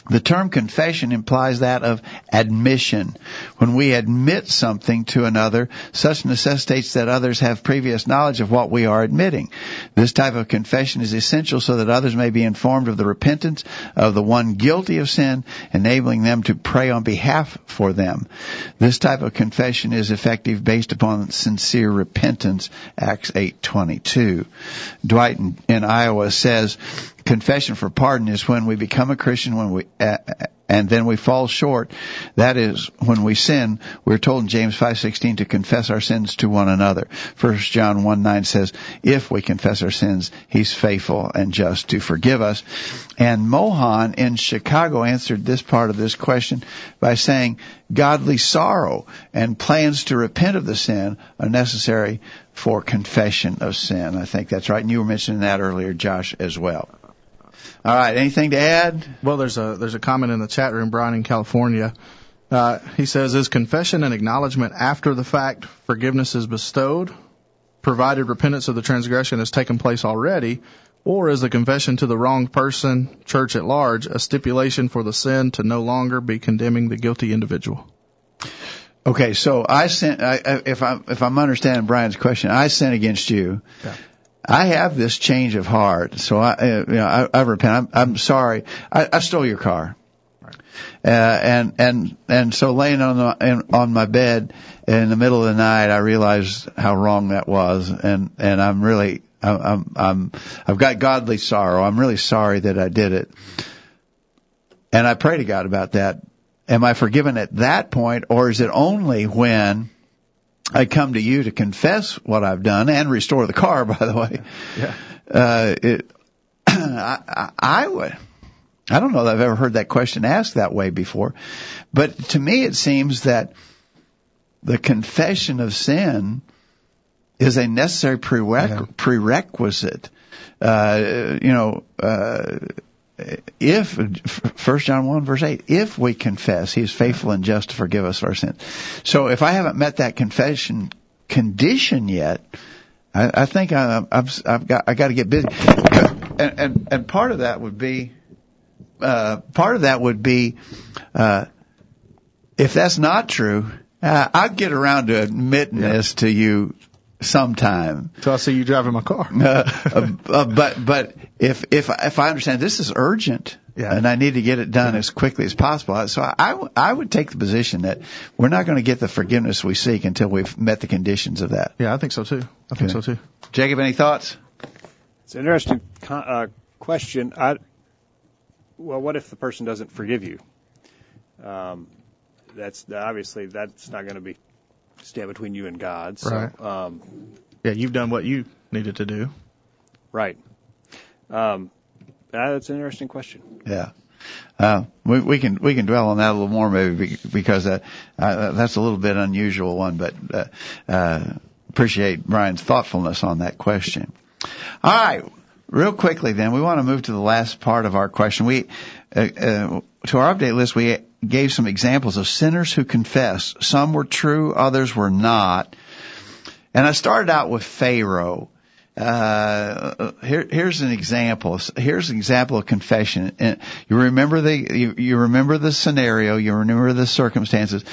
The term confession implies that of admission. When we admit something to another, such necessitates that others have previous knowledge of what we are admitting. This type of confession is essential so that others may be informed of the repentance of the one guilty of sin, enabling them to pray on behalf for them. This type of confession is effective based upon sincere repentance, Acts 8:22. Dwight in, Iowa says, confession for pardon is when we become a Christian when we uh, and then we fall short. That is when we sin. We're told in James 5:16 to confess our sins to one another. 1 John 1:9 says, "If we confess our sins, he's faithful and just to forgive us." And Mohan in Chicago answered this part of this question by saying, "Godly sorrow and plans to repent of the sin are necessary for confession of sin." I think that's right. And you were mentioning that earlier, Josh, as well. All right. Anything to add? Well, there's a there's a comment in the chat room. Brian in California. Uh, he says, "Is confession and acknowledgement after the fact forgiveness is bestowed, provided repentance of the transgression has taken place already, or is the confession to the wrong person, church at large, a stipulation for the sin to no longer be condemning the guilty individual?" Okay, so I sent. I, if I'm if I'm understanding Brian's question, I sin against you. Yeah. I have this change of heart, so I, uh, you know, I, I repent. I'm, I'm sorry. I, I stole your car, uh, and and and so laying on the, in, on my bed in the middle of the night, I realized how wrong that was, and and I'm really I'm I'm I've got godly sorrow. I'm really sorry that I did it, and I pray to God about that. Am I forgiven at that point, or is it only when I come to you to confess what I've done and restore the car, by the way. Yeah. Uh, it, I, I would, I don't know that I've ever heard that question asked that way before, but to me it seems that the confession of sin is a necessary prereq- yeah. prerequisite. Uh, you know, uh, if First John one verse eight, if we confess, He is faithful and just to forgive us our sins. So if I haven't met that confession condition yet. I, I think I, I've, I've got I got to get busy, and, and and part of that would be, uh, part of that would be, uh, if that's not true, uh, I'll get around to admitting this to you sometime. So I see you driving my car. Uh, uh, but but if if if I understand this is urgent, Yeah. and I need to get it done as quickly as possible, so I w- I would take the position that we're not going to get the forgiveness we seek until we've met the conditions of that. Yeah, I think so too. I think Okay. so too. Jacob, any thoughts? It's an interesting uh, question. I, well, what if the person doesn't forgive you? Um, that's obviously that's not going to be stand between you and God. So, Right. Um, Yeah, you've done what you needed to do. right. Um, uh, that's an interesting question. Yeah. Uh, we, we can we can dwell on that a little more maybe be- because uh, uh, that's a little bit unusual one, but uh, uh, appreciate Brian's thoughtfulness on that question. All right, real quickly then we want to move to the last part of our question. We uh, uh, to our update list we gave some examples of sinners who confessed. Some were true, others were not. And I started out with Pharaoh. Uh, here, here's an example. Here's an example of confession. And you remember the, you, you remember the scenario. You remember the circumstances.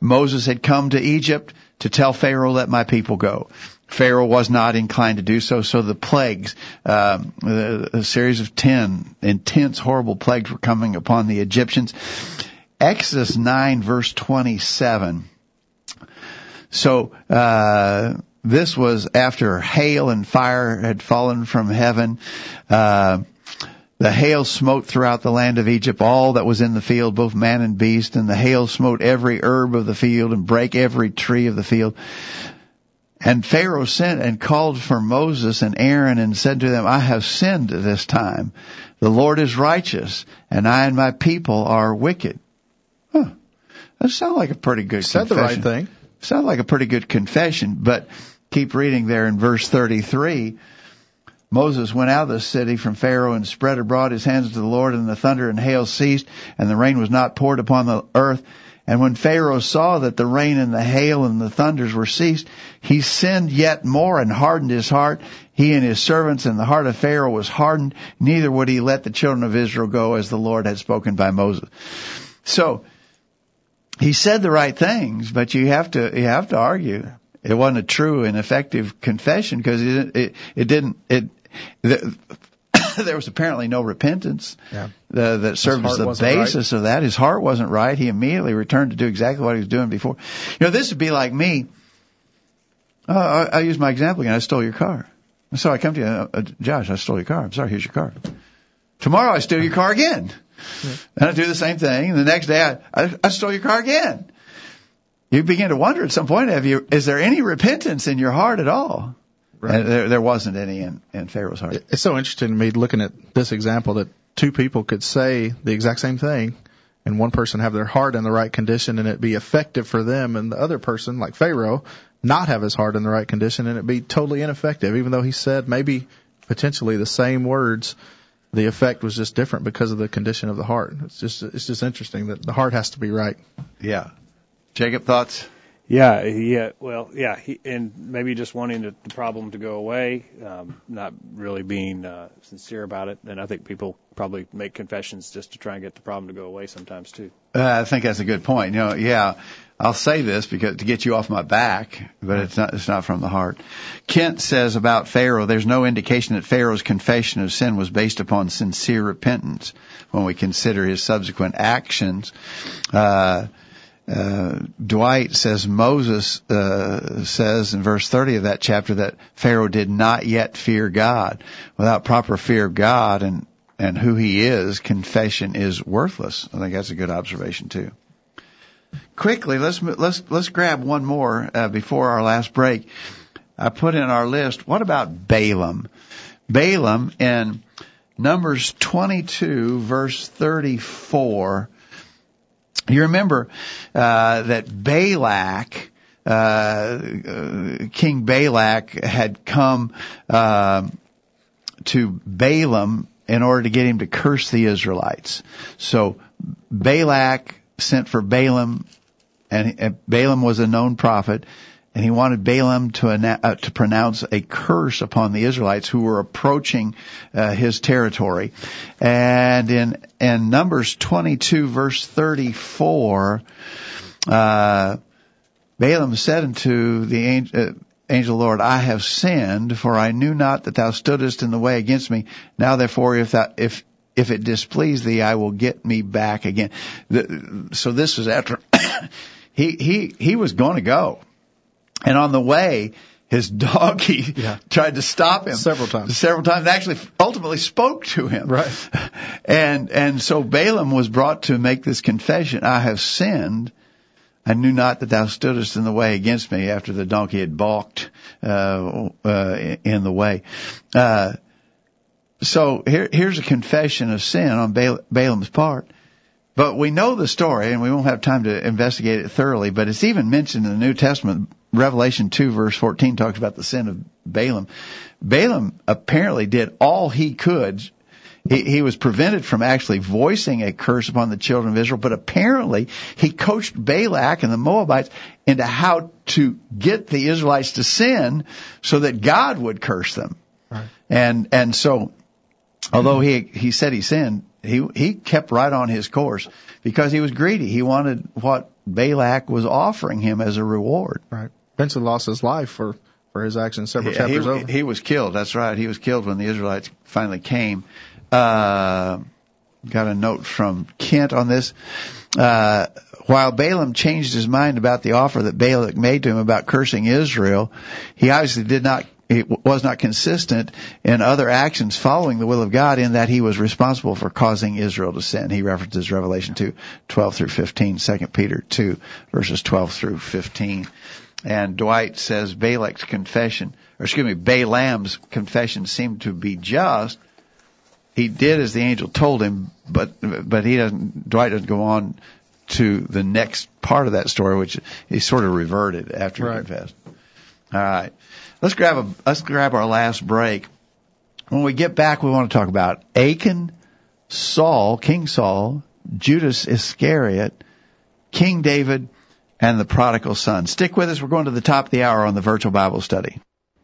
Moses had come to Egypt to tell Pharaoh, let my people go. Pharaoh was not inclined to do so, so the plagues, um, a, a series of ten intense, horrible plagues were coming upon the Egyptians. Exodus 9 verse 27. So, uh, this was after hail and fire had fallen from heaven. Uh, the hail smote throughout the land of Egypt all that was in the field, both man and beast, and the hail smote every herb of the field and brake every tree of the field. And Pharaoh sent and called for Moses and Aaron and said to them, I have sinned this time. The Lord is righteous, and I and my people are wicked. Huh. That sounds like a pretty good Said the right confession. thing. Sounds like a pretty good confession, but keep reading there in verse 33. Moses went out of the city from Pharaoh and spread abroad his hands to the Lord, and the thunder and hail ceased, and the rain was not poured upon the earth. And when Pharaoh saw that the rain and the hail and the thunders were ceased, he sinned yet more and hardened his heart. He and his servants and the heart of Pharaoh was hardened. Neither would he let the children of Israel go as the Lord had spoken by Moses. So, he said the right things, but you have to you have to argue it wasn't a true and effective confession because it it, it didn't it. The, there was apparently no repentance Yeah. the, that served as the wasn't right. basis of that. His heart wasn't right. He immediately returned to do exactly what he was doing before. You know, this would be like me. Uh, I, I use my example again. I stole your car. So I come to you, uh, uh, Josh. I stole your car. I'm sorry. Here's your car. Tomorrow I steal your car again. And I do the same thing. And the next day I, I, I stole your car again. You begin to wonder at some point, have you, is there any repentance in your heart at all? Right. And there, there wasn't any in, in Pharaoh's heart. It's so interesting to me looking at this example that two people could say the exact same thing and one person have their heart in the right condition and it be effective for them and the other person, like Pharaoh, not have his heart in the right condition and it be totally ineffective, even though he said maybe potentially the same words. The effect was just different because of the condition of the heart. It's just it's just interesting that the heart has to be right. Yeah. Jacob, thoughts? Yeah, yeah. Well, yeah, he, and maybe just wanting the, the problem to go away, um, not really being uh, sincere about it. And I think people probably make confessions just to try and get the problem to go away sometimes too. Uh, I think that's a good point. You know, yeah, I'll say this because to get you off my back, but it's not it's not from the heart. Kent says about Pharaoh, there's no indication that Pharaoh's confession of sin was based upon sincere repentance when we consider his subsequent actions. Uh, uh, Dwight says Moses uh, says in verse 30 of that chapter that Pharaoh did not yet fear God. Without proper fear of God and and who he is, confession is worthless. I think that's a good observation too. Quickly, let's let's let's grab one more uh, before our last break. I put in our list. What about Balaam? Balaam in Numbers 22, verse 34. You remember uh, that Balak, uh, uh, King Balak, had come uh, to Balaam in order to get him to curse the Israelites. So Balak sent for Balaam, and, Balaam was a known prophet. and he wanted Balaam to uh, to pronounce a curse upon the Israelites who were approaching uh, his territory. And in in Numbers 22 verse 34, uh, Balaam said unto the angel, uh, angel Lord, I have sinned, for I knew not that thou stoodest in the way against me. Now therefore, if thou, if if it displease thee, I will get me back again. The, so this was after he he he was going to go, and on the way, his donkey yeah. tried to stop him several times. Several times, actually, ultimately spoke to him. Right. And and so Balaam was brought to make this confession: I have sinned. I knew not that thou stoodest in the way against me after the donkey had balked uh, uh, in the way. Uh, so here, here's a confession of sin on Balaam's part. But we know the story, and we won't have time to investigate it thoroughly, but it's even mentioned in the New Testament. Revelation 2 verse 14 talks about the sin of Balaam. Balaam apparently did all he could. He, he was prevented from actually voicing a curse upon the children of Israel, but apparently he coached Balak and the Moabites into how to get the Israelites to sin so that God would curse them. Right. And, and so although he he said he sinned, he he kept right on his course because he was greedy. He wanted what Balak was offering him as a reward. Right. Eventually lost his life for for his actions several yeah, chapters he, over. He was killed. That's right. He was killed when the Israelites finally came. Uh, got a note from Kent on this. Uh, while Balaam changed his mind about the offer that Balak made to him about cursing Israel, he obviously did not he was not consistent in other actions following the will of God in that he was responsible for causing Israel to sin. He references Revelation 2, 12 through 15, 2 Peter 2, verses 12 through 15. And Dwight says Balak's confession, or excuse me, Balaam's confession seemed to be just. He did as the angel told him, but, but he doesn't, Dwight doesn't go on to the next part of that story, which he sort of reverted after right. he confessed. All right. Let's grab a let's grab our last break. When we get back, we want to talk about Achan, Saul, King Saul, Judas Iscariot, King David, and the prodigal son. Stick with us. We're going to the top of the hour on the virtual Bible study.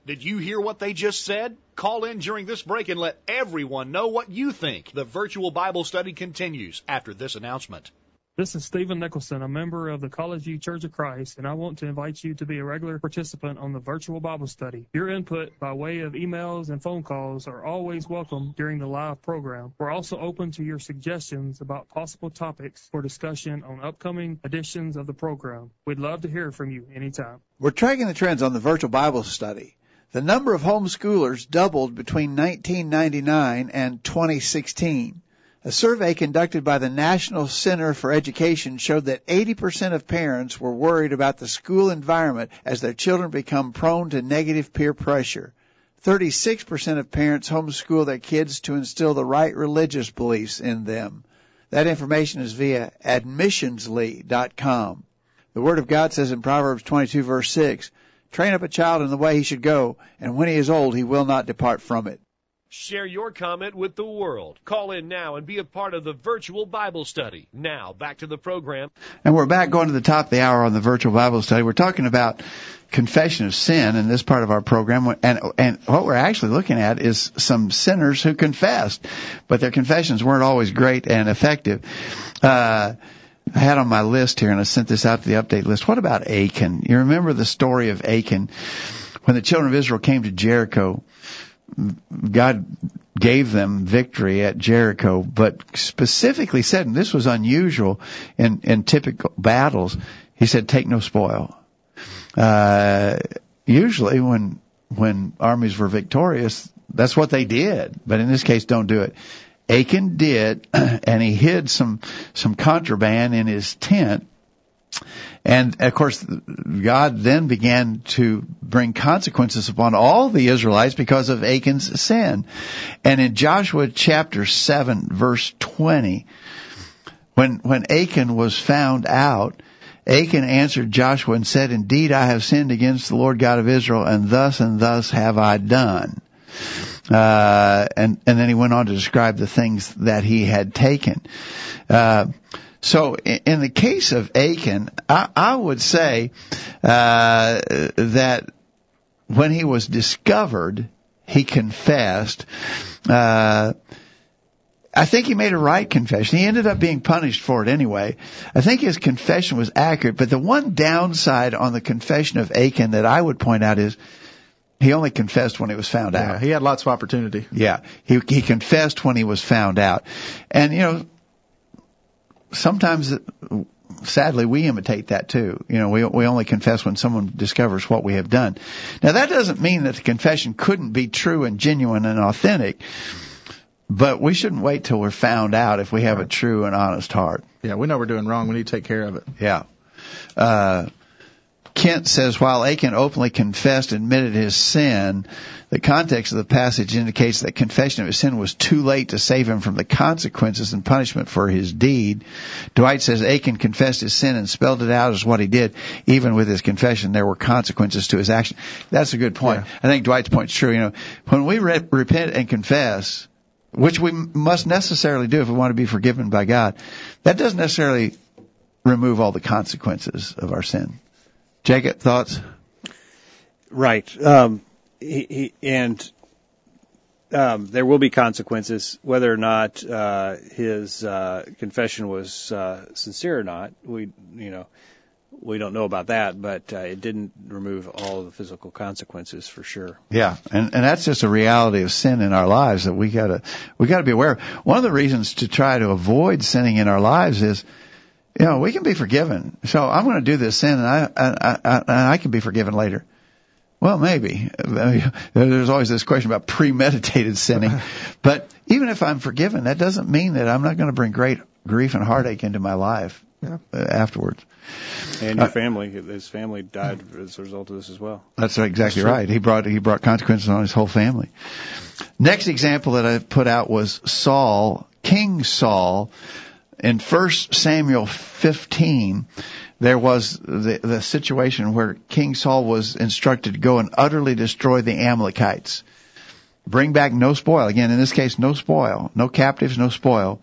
Did you hear what they just said? Call in during this break and let everyone know what you think. The virtual Bible study continues after this announcement. This is Stephen Nicholson, a member of the College View Church of Christ, and I want to invite you to be a regular participant on the virtual Bible study. Your input by way of emails and phone calls are always welcome during the live program. We're also open to your suggestions about possible topics for discussion on upcoming editions of the program. We'd love to hear from you anytime. We're tracking the trends on the virtual Bible study. The number of homeschoolers doubled between 1999 and 2016. A survey conducted by the National Center for Education showed that 80% of parents were worried about the school environment as their children become prone to negative peer pressure. 36% of parents homeschool their kids to instill the right religious beliefs in them. That information is via admissionsly.com. The Word of God says in Proverbs 22 verse 6, Train up a child in the way he should go, and when he is old he will not depart from it. Share your comment with the world. Call in now and be a part of the virtual Bible study. Now, back to the program. And we're back going to the top of the hour on the virtual Bible study. We're talking about confession of sin in this part of our program. And, and what we're actually looking at is some sinners who confessed, but their confessions weren't always great and effective. Uh, I had on my list here and I sent this out to the update list. What about Achan? You remember the story of Achan when the children of Israel came to Jericho God gave them victory at Jericho, but specifically said, and this was unusual in, in typical battles, he said, take no spoil. Uh, usually when, when armies were victorious, that's what they did. But in this case, don't do it. Achan did, and he hid some, some contraband in his tent and of course, God then began to bring consequences upon all the Israelites because of Achan's sin. And in Joshua chapter 7 verse 20, when, when Achan was found out, Achan answered Joshua and said, Indeed, I have sinned against the Lord God of Israel, and thus and thus have I done. Uh, and, and then he went on to describe the things that he had taken. Uh, So in, the case of Achan, I, I would say uh, that when he was discovered, he confessed. Uh, I think he made a right confession. He ended up being punished for it anyway. I think his confession was accurate, but the one downside on the confession of Achan that I would point out is he only confessed when he was found Yeah, out. he had lots of opportunity. Yeah, he he confessed when he was found out, and you know, sometimes, sadly, we imitate that too. You know, we we only confess when someone discovers what we have done. Now that doesn't mean that the confession couldn't be true and genuine and authentic, but we shouldn't wait till we're found out if we have a true and honest heart. Yeah, we know we're doing wrong. We need to take care of it. Yeah. Uh, Kent says, while Achan openly confessed and admitted his sin, the context of the passage indicates that confession of his sin was too late to save him from the consequences and punishment for his deed. Dwight says Achan confessed his sin and spelled it out as what he did. Even with his confession, there were consequences to his action. That's a good point. Yeah. I think Dwight's point's true. You know, when we re- repent and confess, which we must necessarily do if we want to be forgiven by God, that doesn't necessarily remove all the consequences of our sin. Jacob, thoughts? Right. Um, he, he, and um, there will be consequences, whether or not uh, his uh, confession was uh, sincere or not. We, you know, we don't know about that, but uh, it didn't remove all the physical consequences for sure. Yeah, and and that's just a reality of sin in our lives that we gotta we gotta be aware. of. One of the reasons to try to avoid sinning in our lives is, you know, we can be forgiven. So I'm going to do this sin, and I I I, I I can be forgiven later. Well, maybe. There's always this question about premeditated sinning, but even if I'm forgiven, that doesn't mean that I'm not going to bring great grief and heartache into my life Yeah. uh, afterwards. And your Uh, family, his family died as a result of this as well. That's exactly right. He brought he brought consequences on his whole family. Next example that I put out was Saul, King Saul. In 1 Samuel 15, there was the, the situation where King Saul was instructed to go and utterly destroy the Amalekites. Bring back no spoil. Again, in this case, no spoil. No captives, no spoil.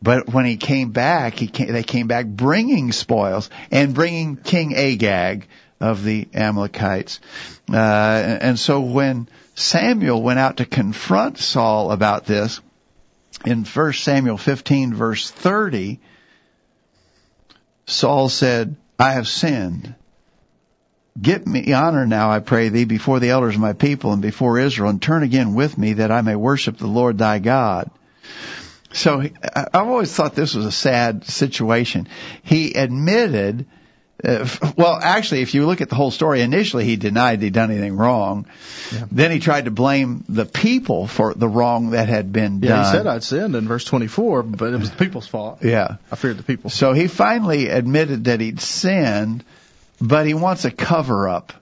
But when he came back, he came, they came back bringing spoils and bringing King Agag of the Amalekites. Uh, and so when Samuel went out to confront Saul about this, in 1 Samuel 15 verse 30, Saul said, I have sinned. Get me honor now, I pray thee, before the elders of my people and before Israel, and turn again with me that I may worship the Lord thy God. So I've always thought this was a sad situation. He admitted, well, actually, if you look at the whole story, initially he denied he'd done anything wrong. Then he tried to blame the people for the wrong that had been Yeah, done. he said I'd sinned in verse 24, but it was the people's fault. yeah. I feared the people. So he finally admitted that he'd sinned, but he wants a cover up.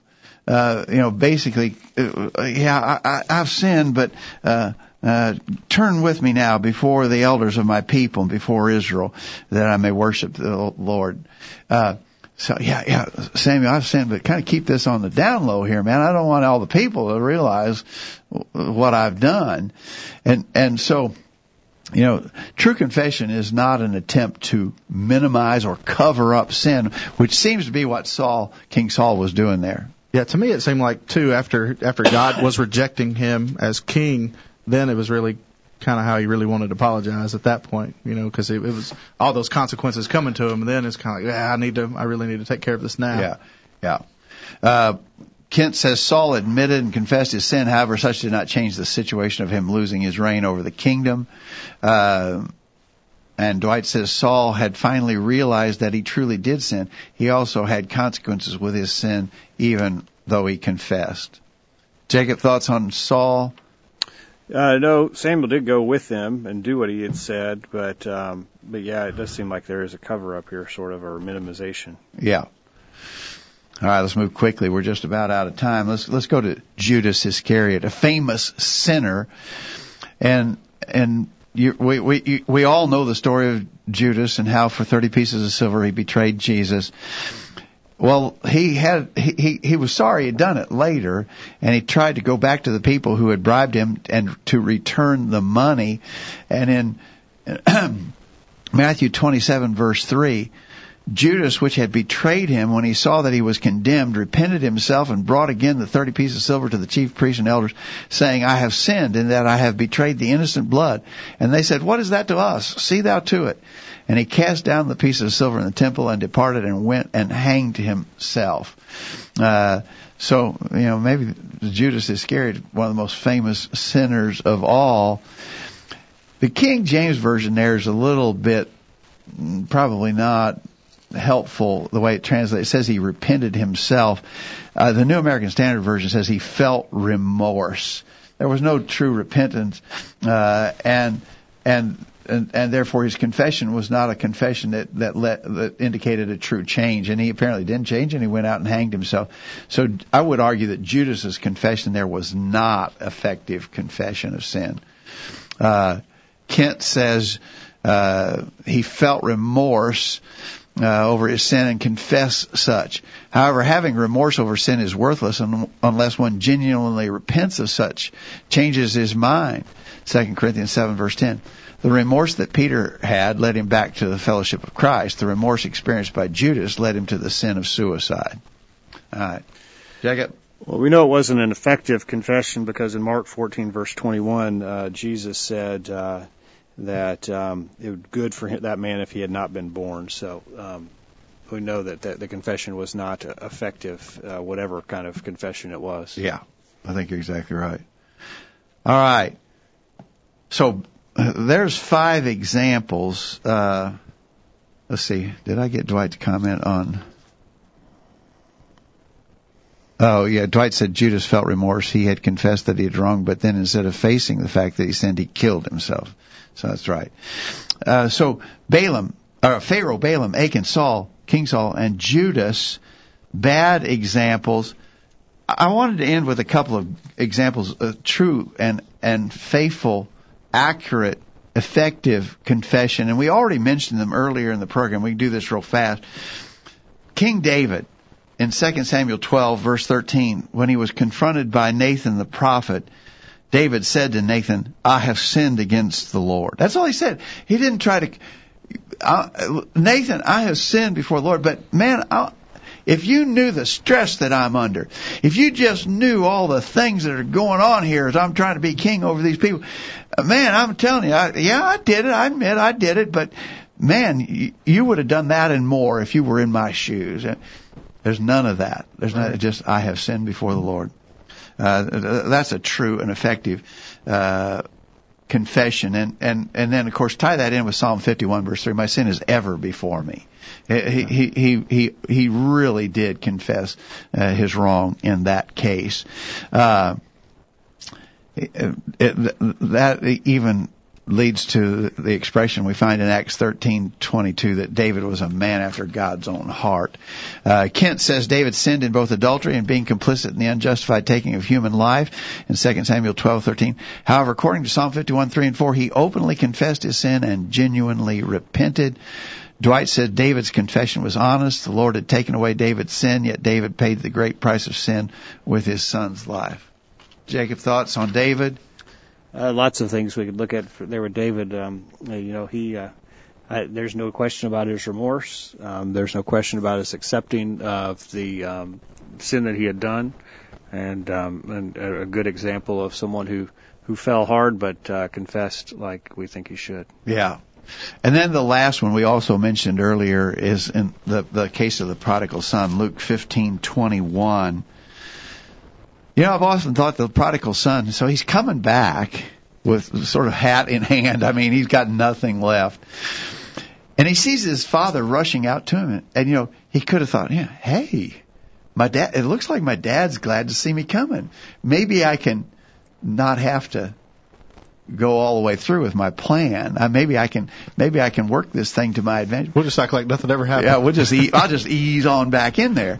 Uh, you know, basically, uh, yeah, I, I, I've sinned, but, uh, uh, turn with me now before the elders of my people and before Israel that I may worship the Lord. Uh, so yeah, yeah, Samuel, I've sinned, but kind of keep this on the down low here, man. I don't want all the people to realize what I've done. And, and so, you know, true confession is not an attempt to minimize or cover up sin, which seems to be what Saul, King Saul was doing there. Yeah, to me it seemed like too after after God was rejecting him as king, then it was really kind of how he really wanted to apologize at that point, you know, because it, it was all those consequences coming to him. And then it's kind of like, yeah, I need to, I really need to take care of this now. Yeah, yeah. Uh, Kent says Saul admitted and confessed his sin. However, such did not change the situation of him losing his reign over the kingdom. Uh, and Dwight says Saul had finally realized that he truly did sin. He also had consequences with his sin, even though he confessed. Jacob, thoughts on Saul? Uh, no, Samuel did go with them and do what he had said, but um, but yeah, it does seem like there is a cover up here, sort of, or minimization. Yeah. All right, let's move quickly. We're just about out of time. Let's let's go to Judas Iscariot, a famous sinner, and and you, we we you, we all know the story of Judas and how for thirty pieces of silver he betrayed Jesus. Well, he had he he, was sorry he'd done it later, and he tried to go back to the people who had bribed him and to return the money, and in Matthew 27 verse 3, Judas, which had betrayed him, when he saw that he was condemned, repented himself and brought again the thirty pieces of silver to the chief priests and elders, saying, I have sinned in that I have betrayed the innocent blood. And they said, What is that to us? See thou to it. And he cast down the pieces of silver in the temple and departed and went and hanged himself. Uh, so, you know, maybe Judas Iscariot, one of the most famous sinners of all. The King James Version there is a little bit, probably not helpful the way it translates. It says he repented himself. Uh, the New American Standard Version says he felt remorse. There was no true repentance, uh, and and and, and therefore his confession was not a confession that that, let, that indicated a true change. And he apparently didn't change, and he went out and hanged himself. So I would argue that Judas's confession there was not effective confession of sin. Uh, Kent says uh, he felt remorse uh, over his sin and confess such. However, having remorse over sin is worthless unless one genuinely repents of such, changes his mind. 2 Corinthians 7 verse 10. The remorse that Peter had led him back to the fellowship of Christ. The remorse experienced by Judas led him to the sin of suicide. All right. Jacob? Well, we know it wasn't an effective confession because in Mark 14 verse 21, uh, Jesus said, uh, that um, it would good for that man if he had not been born. So um, we know that, that the confession was not effective, uh, whatever kind of confession it was. Yeah, I think you're exactly right. All right. So there's five examples. Uh, let's see. Did I get Dwight to comment on? Oh yeah, Dwight said Judas felt remorse. He had confessed that he had wronged, but then instead of facing the fact that he sinned, he killed himself. So that's right. Uh, so Balaam, or Pharaoh, Balaam, Achan, Saul, King Saul, and Judas, bad examples. I wanted to end with a couple of examples of true and, and faithful, accurate, effective confession. And we already mentioned them earlier in the program. We can do this real fast. King David, in 2 Samuel 12 verse 13, when he was confronted by Nathan the prophet, David said to Nathan, I have sinned against the Lord. That's all he said. He didn't try to, uh, Nathan, I have sinned before the Lord, but man, I, if you knew the stress that I'm under, if you just knew all the things that are going on here as I'm trying to be king over these people, uh, man, I'm telling you, I, yeah, I did it. I admit I did it, but man, you, you would have done that and more if you were in my shoes. There's none of that. There's not just I have sinned before the Lord. Uh, that's a true and effective uh, confession, and and and then of course tie that in with Psalm 51 verse three. My sin is ever before me. He he he he, he really did confess uh, his wrong in that case. Uh, it, it, that even leads to the expression we find in Acts 13:22 that David was a man after God's own heart. Uh, Kent says David sinned in both adultery and being complicit in the unjustified taking of human life in 2 Samuel 12:13. However, according to Psalm 51:3 and 4, he openly confessed his sin and genuinely repented. Dwight said David's confession was honest. The Lord had taken away David's sin, yet David paid the great price of sin with his son's life. Jacob, thoughts on David? Uh, lots of things we could look at there with David. Um, uh, you know, he uh, I, there's no question about his remorse. Um, there's no question about his accepting of the um, sin that he had done, and, um, and a good example of someone who who fell hard but uh, confessed like we think he should. Yeah. And then the last one we also mentioned earlier is in the the case of the prodigal son, Luke 15:21. You know, I've often thought the prodigal son, so he's coming back with sort of hat in hand. I mean, he's got nothing left. And he sees his father rushing out to him. And, and you know, he could have thought, yeah, hey, my dad, it looks like my dad's glad to see me coming. Maybe I can not have to go all the way through with my plan. Uh, maybe I can, maybe I can work this thing to my advantage. We'll just act like nothing ever happened. Yeah, we'll just, e- I'll just ease on back in there.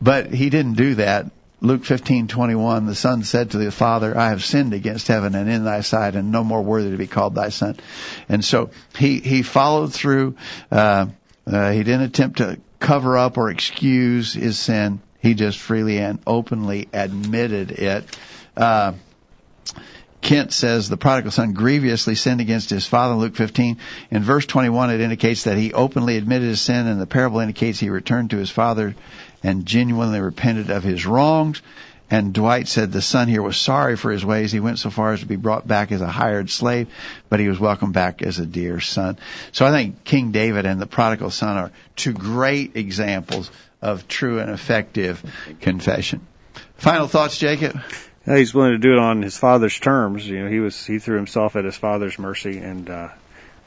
But he didn't do that. Luke 15:21 the son said to the father I have sinned against heaven and in thy sight and no more worthy to be called thy son. And so he he followed through uh, uh, he didn't attempt to cover up or excuse his sin. He just freely and openly admitted it. Uh, Kent says the prodigal son grievously sinned against his father in Luke 15. In verse 21, it indicates that he openly admitted his sin, and the parable indicates he returned to his father and genuinely repented of his wrongs. And Dwight said the son here was sorry for his ways. He went so far as to be brought back as a hired slave, but he was welcomed back as a dear son. So I think King David and the prodigal son are two great examples of true and effective confession. Final thoughts, Jacob? Yeah, he's willing to do it on his father's terms. You know, he was he threw himself at his father's mercy, and uh,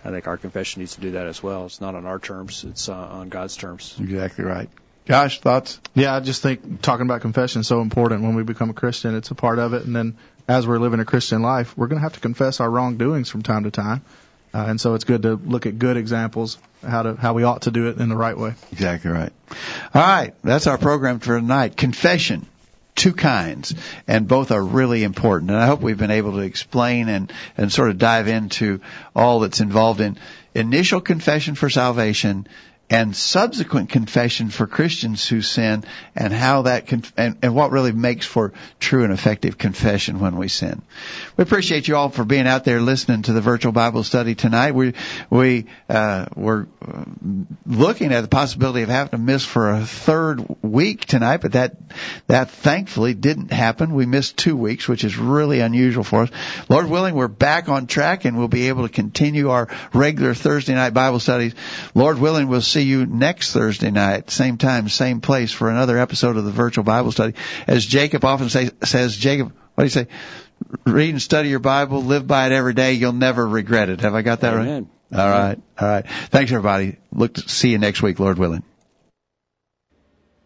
I think our confession needs to do that as well. It's not on our terms; it's uh, on God's terms. Exactly right. Josh, thoughts? Yeah, I just think talking about confession is so important when we become a Christian. It's a part of it, and then as we're living a Christian life, we're going to have to confess our wrongdoings from time to time. Uh, and so it's good to look at good examples how to how we ought to do it in the right way. Exactly right. All right, that's our program for tonight. Confession two kinds, and both are really important. And I hope we've been able to explain and, and sort of dive into all that's involved in initial confession for salvation and subsequent confession for Christians who sin and how that conf- and, and what really makes for true and effective confession when we sin. We appreciate you all for being out there listening to the virtual Bible study tonight. We we uh, we're looking at the possibility of having to miss for a third week tonight, but that that thankfully didn't happen. We missed two weeks, which is really unusual for us. Lord willing, we're back on track and we'll be able to continue our regular Thursday night Bible studies. Lord willing, we'll see see you next Thursday night, same time, same place for another episode of the virtual Bible study. As Jacob often say, says, Jacob, what do you say? Read and study your Bible, live by it every day. You'll never regret it. Have I got that Amen. right? All right. All right. Thanks everybody. Look to see you next week, Lord willing.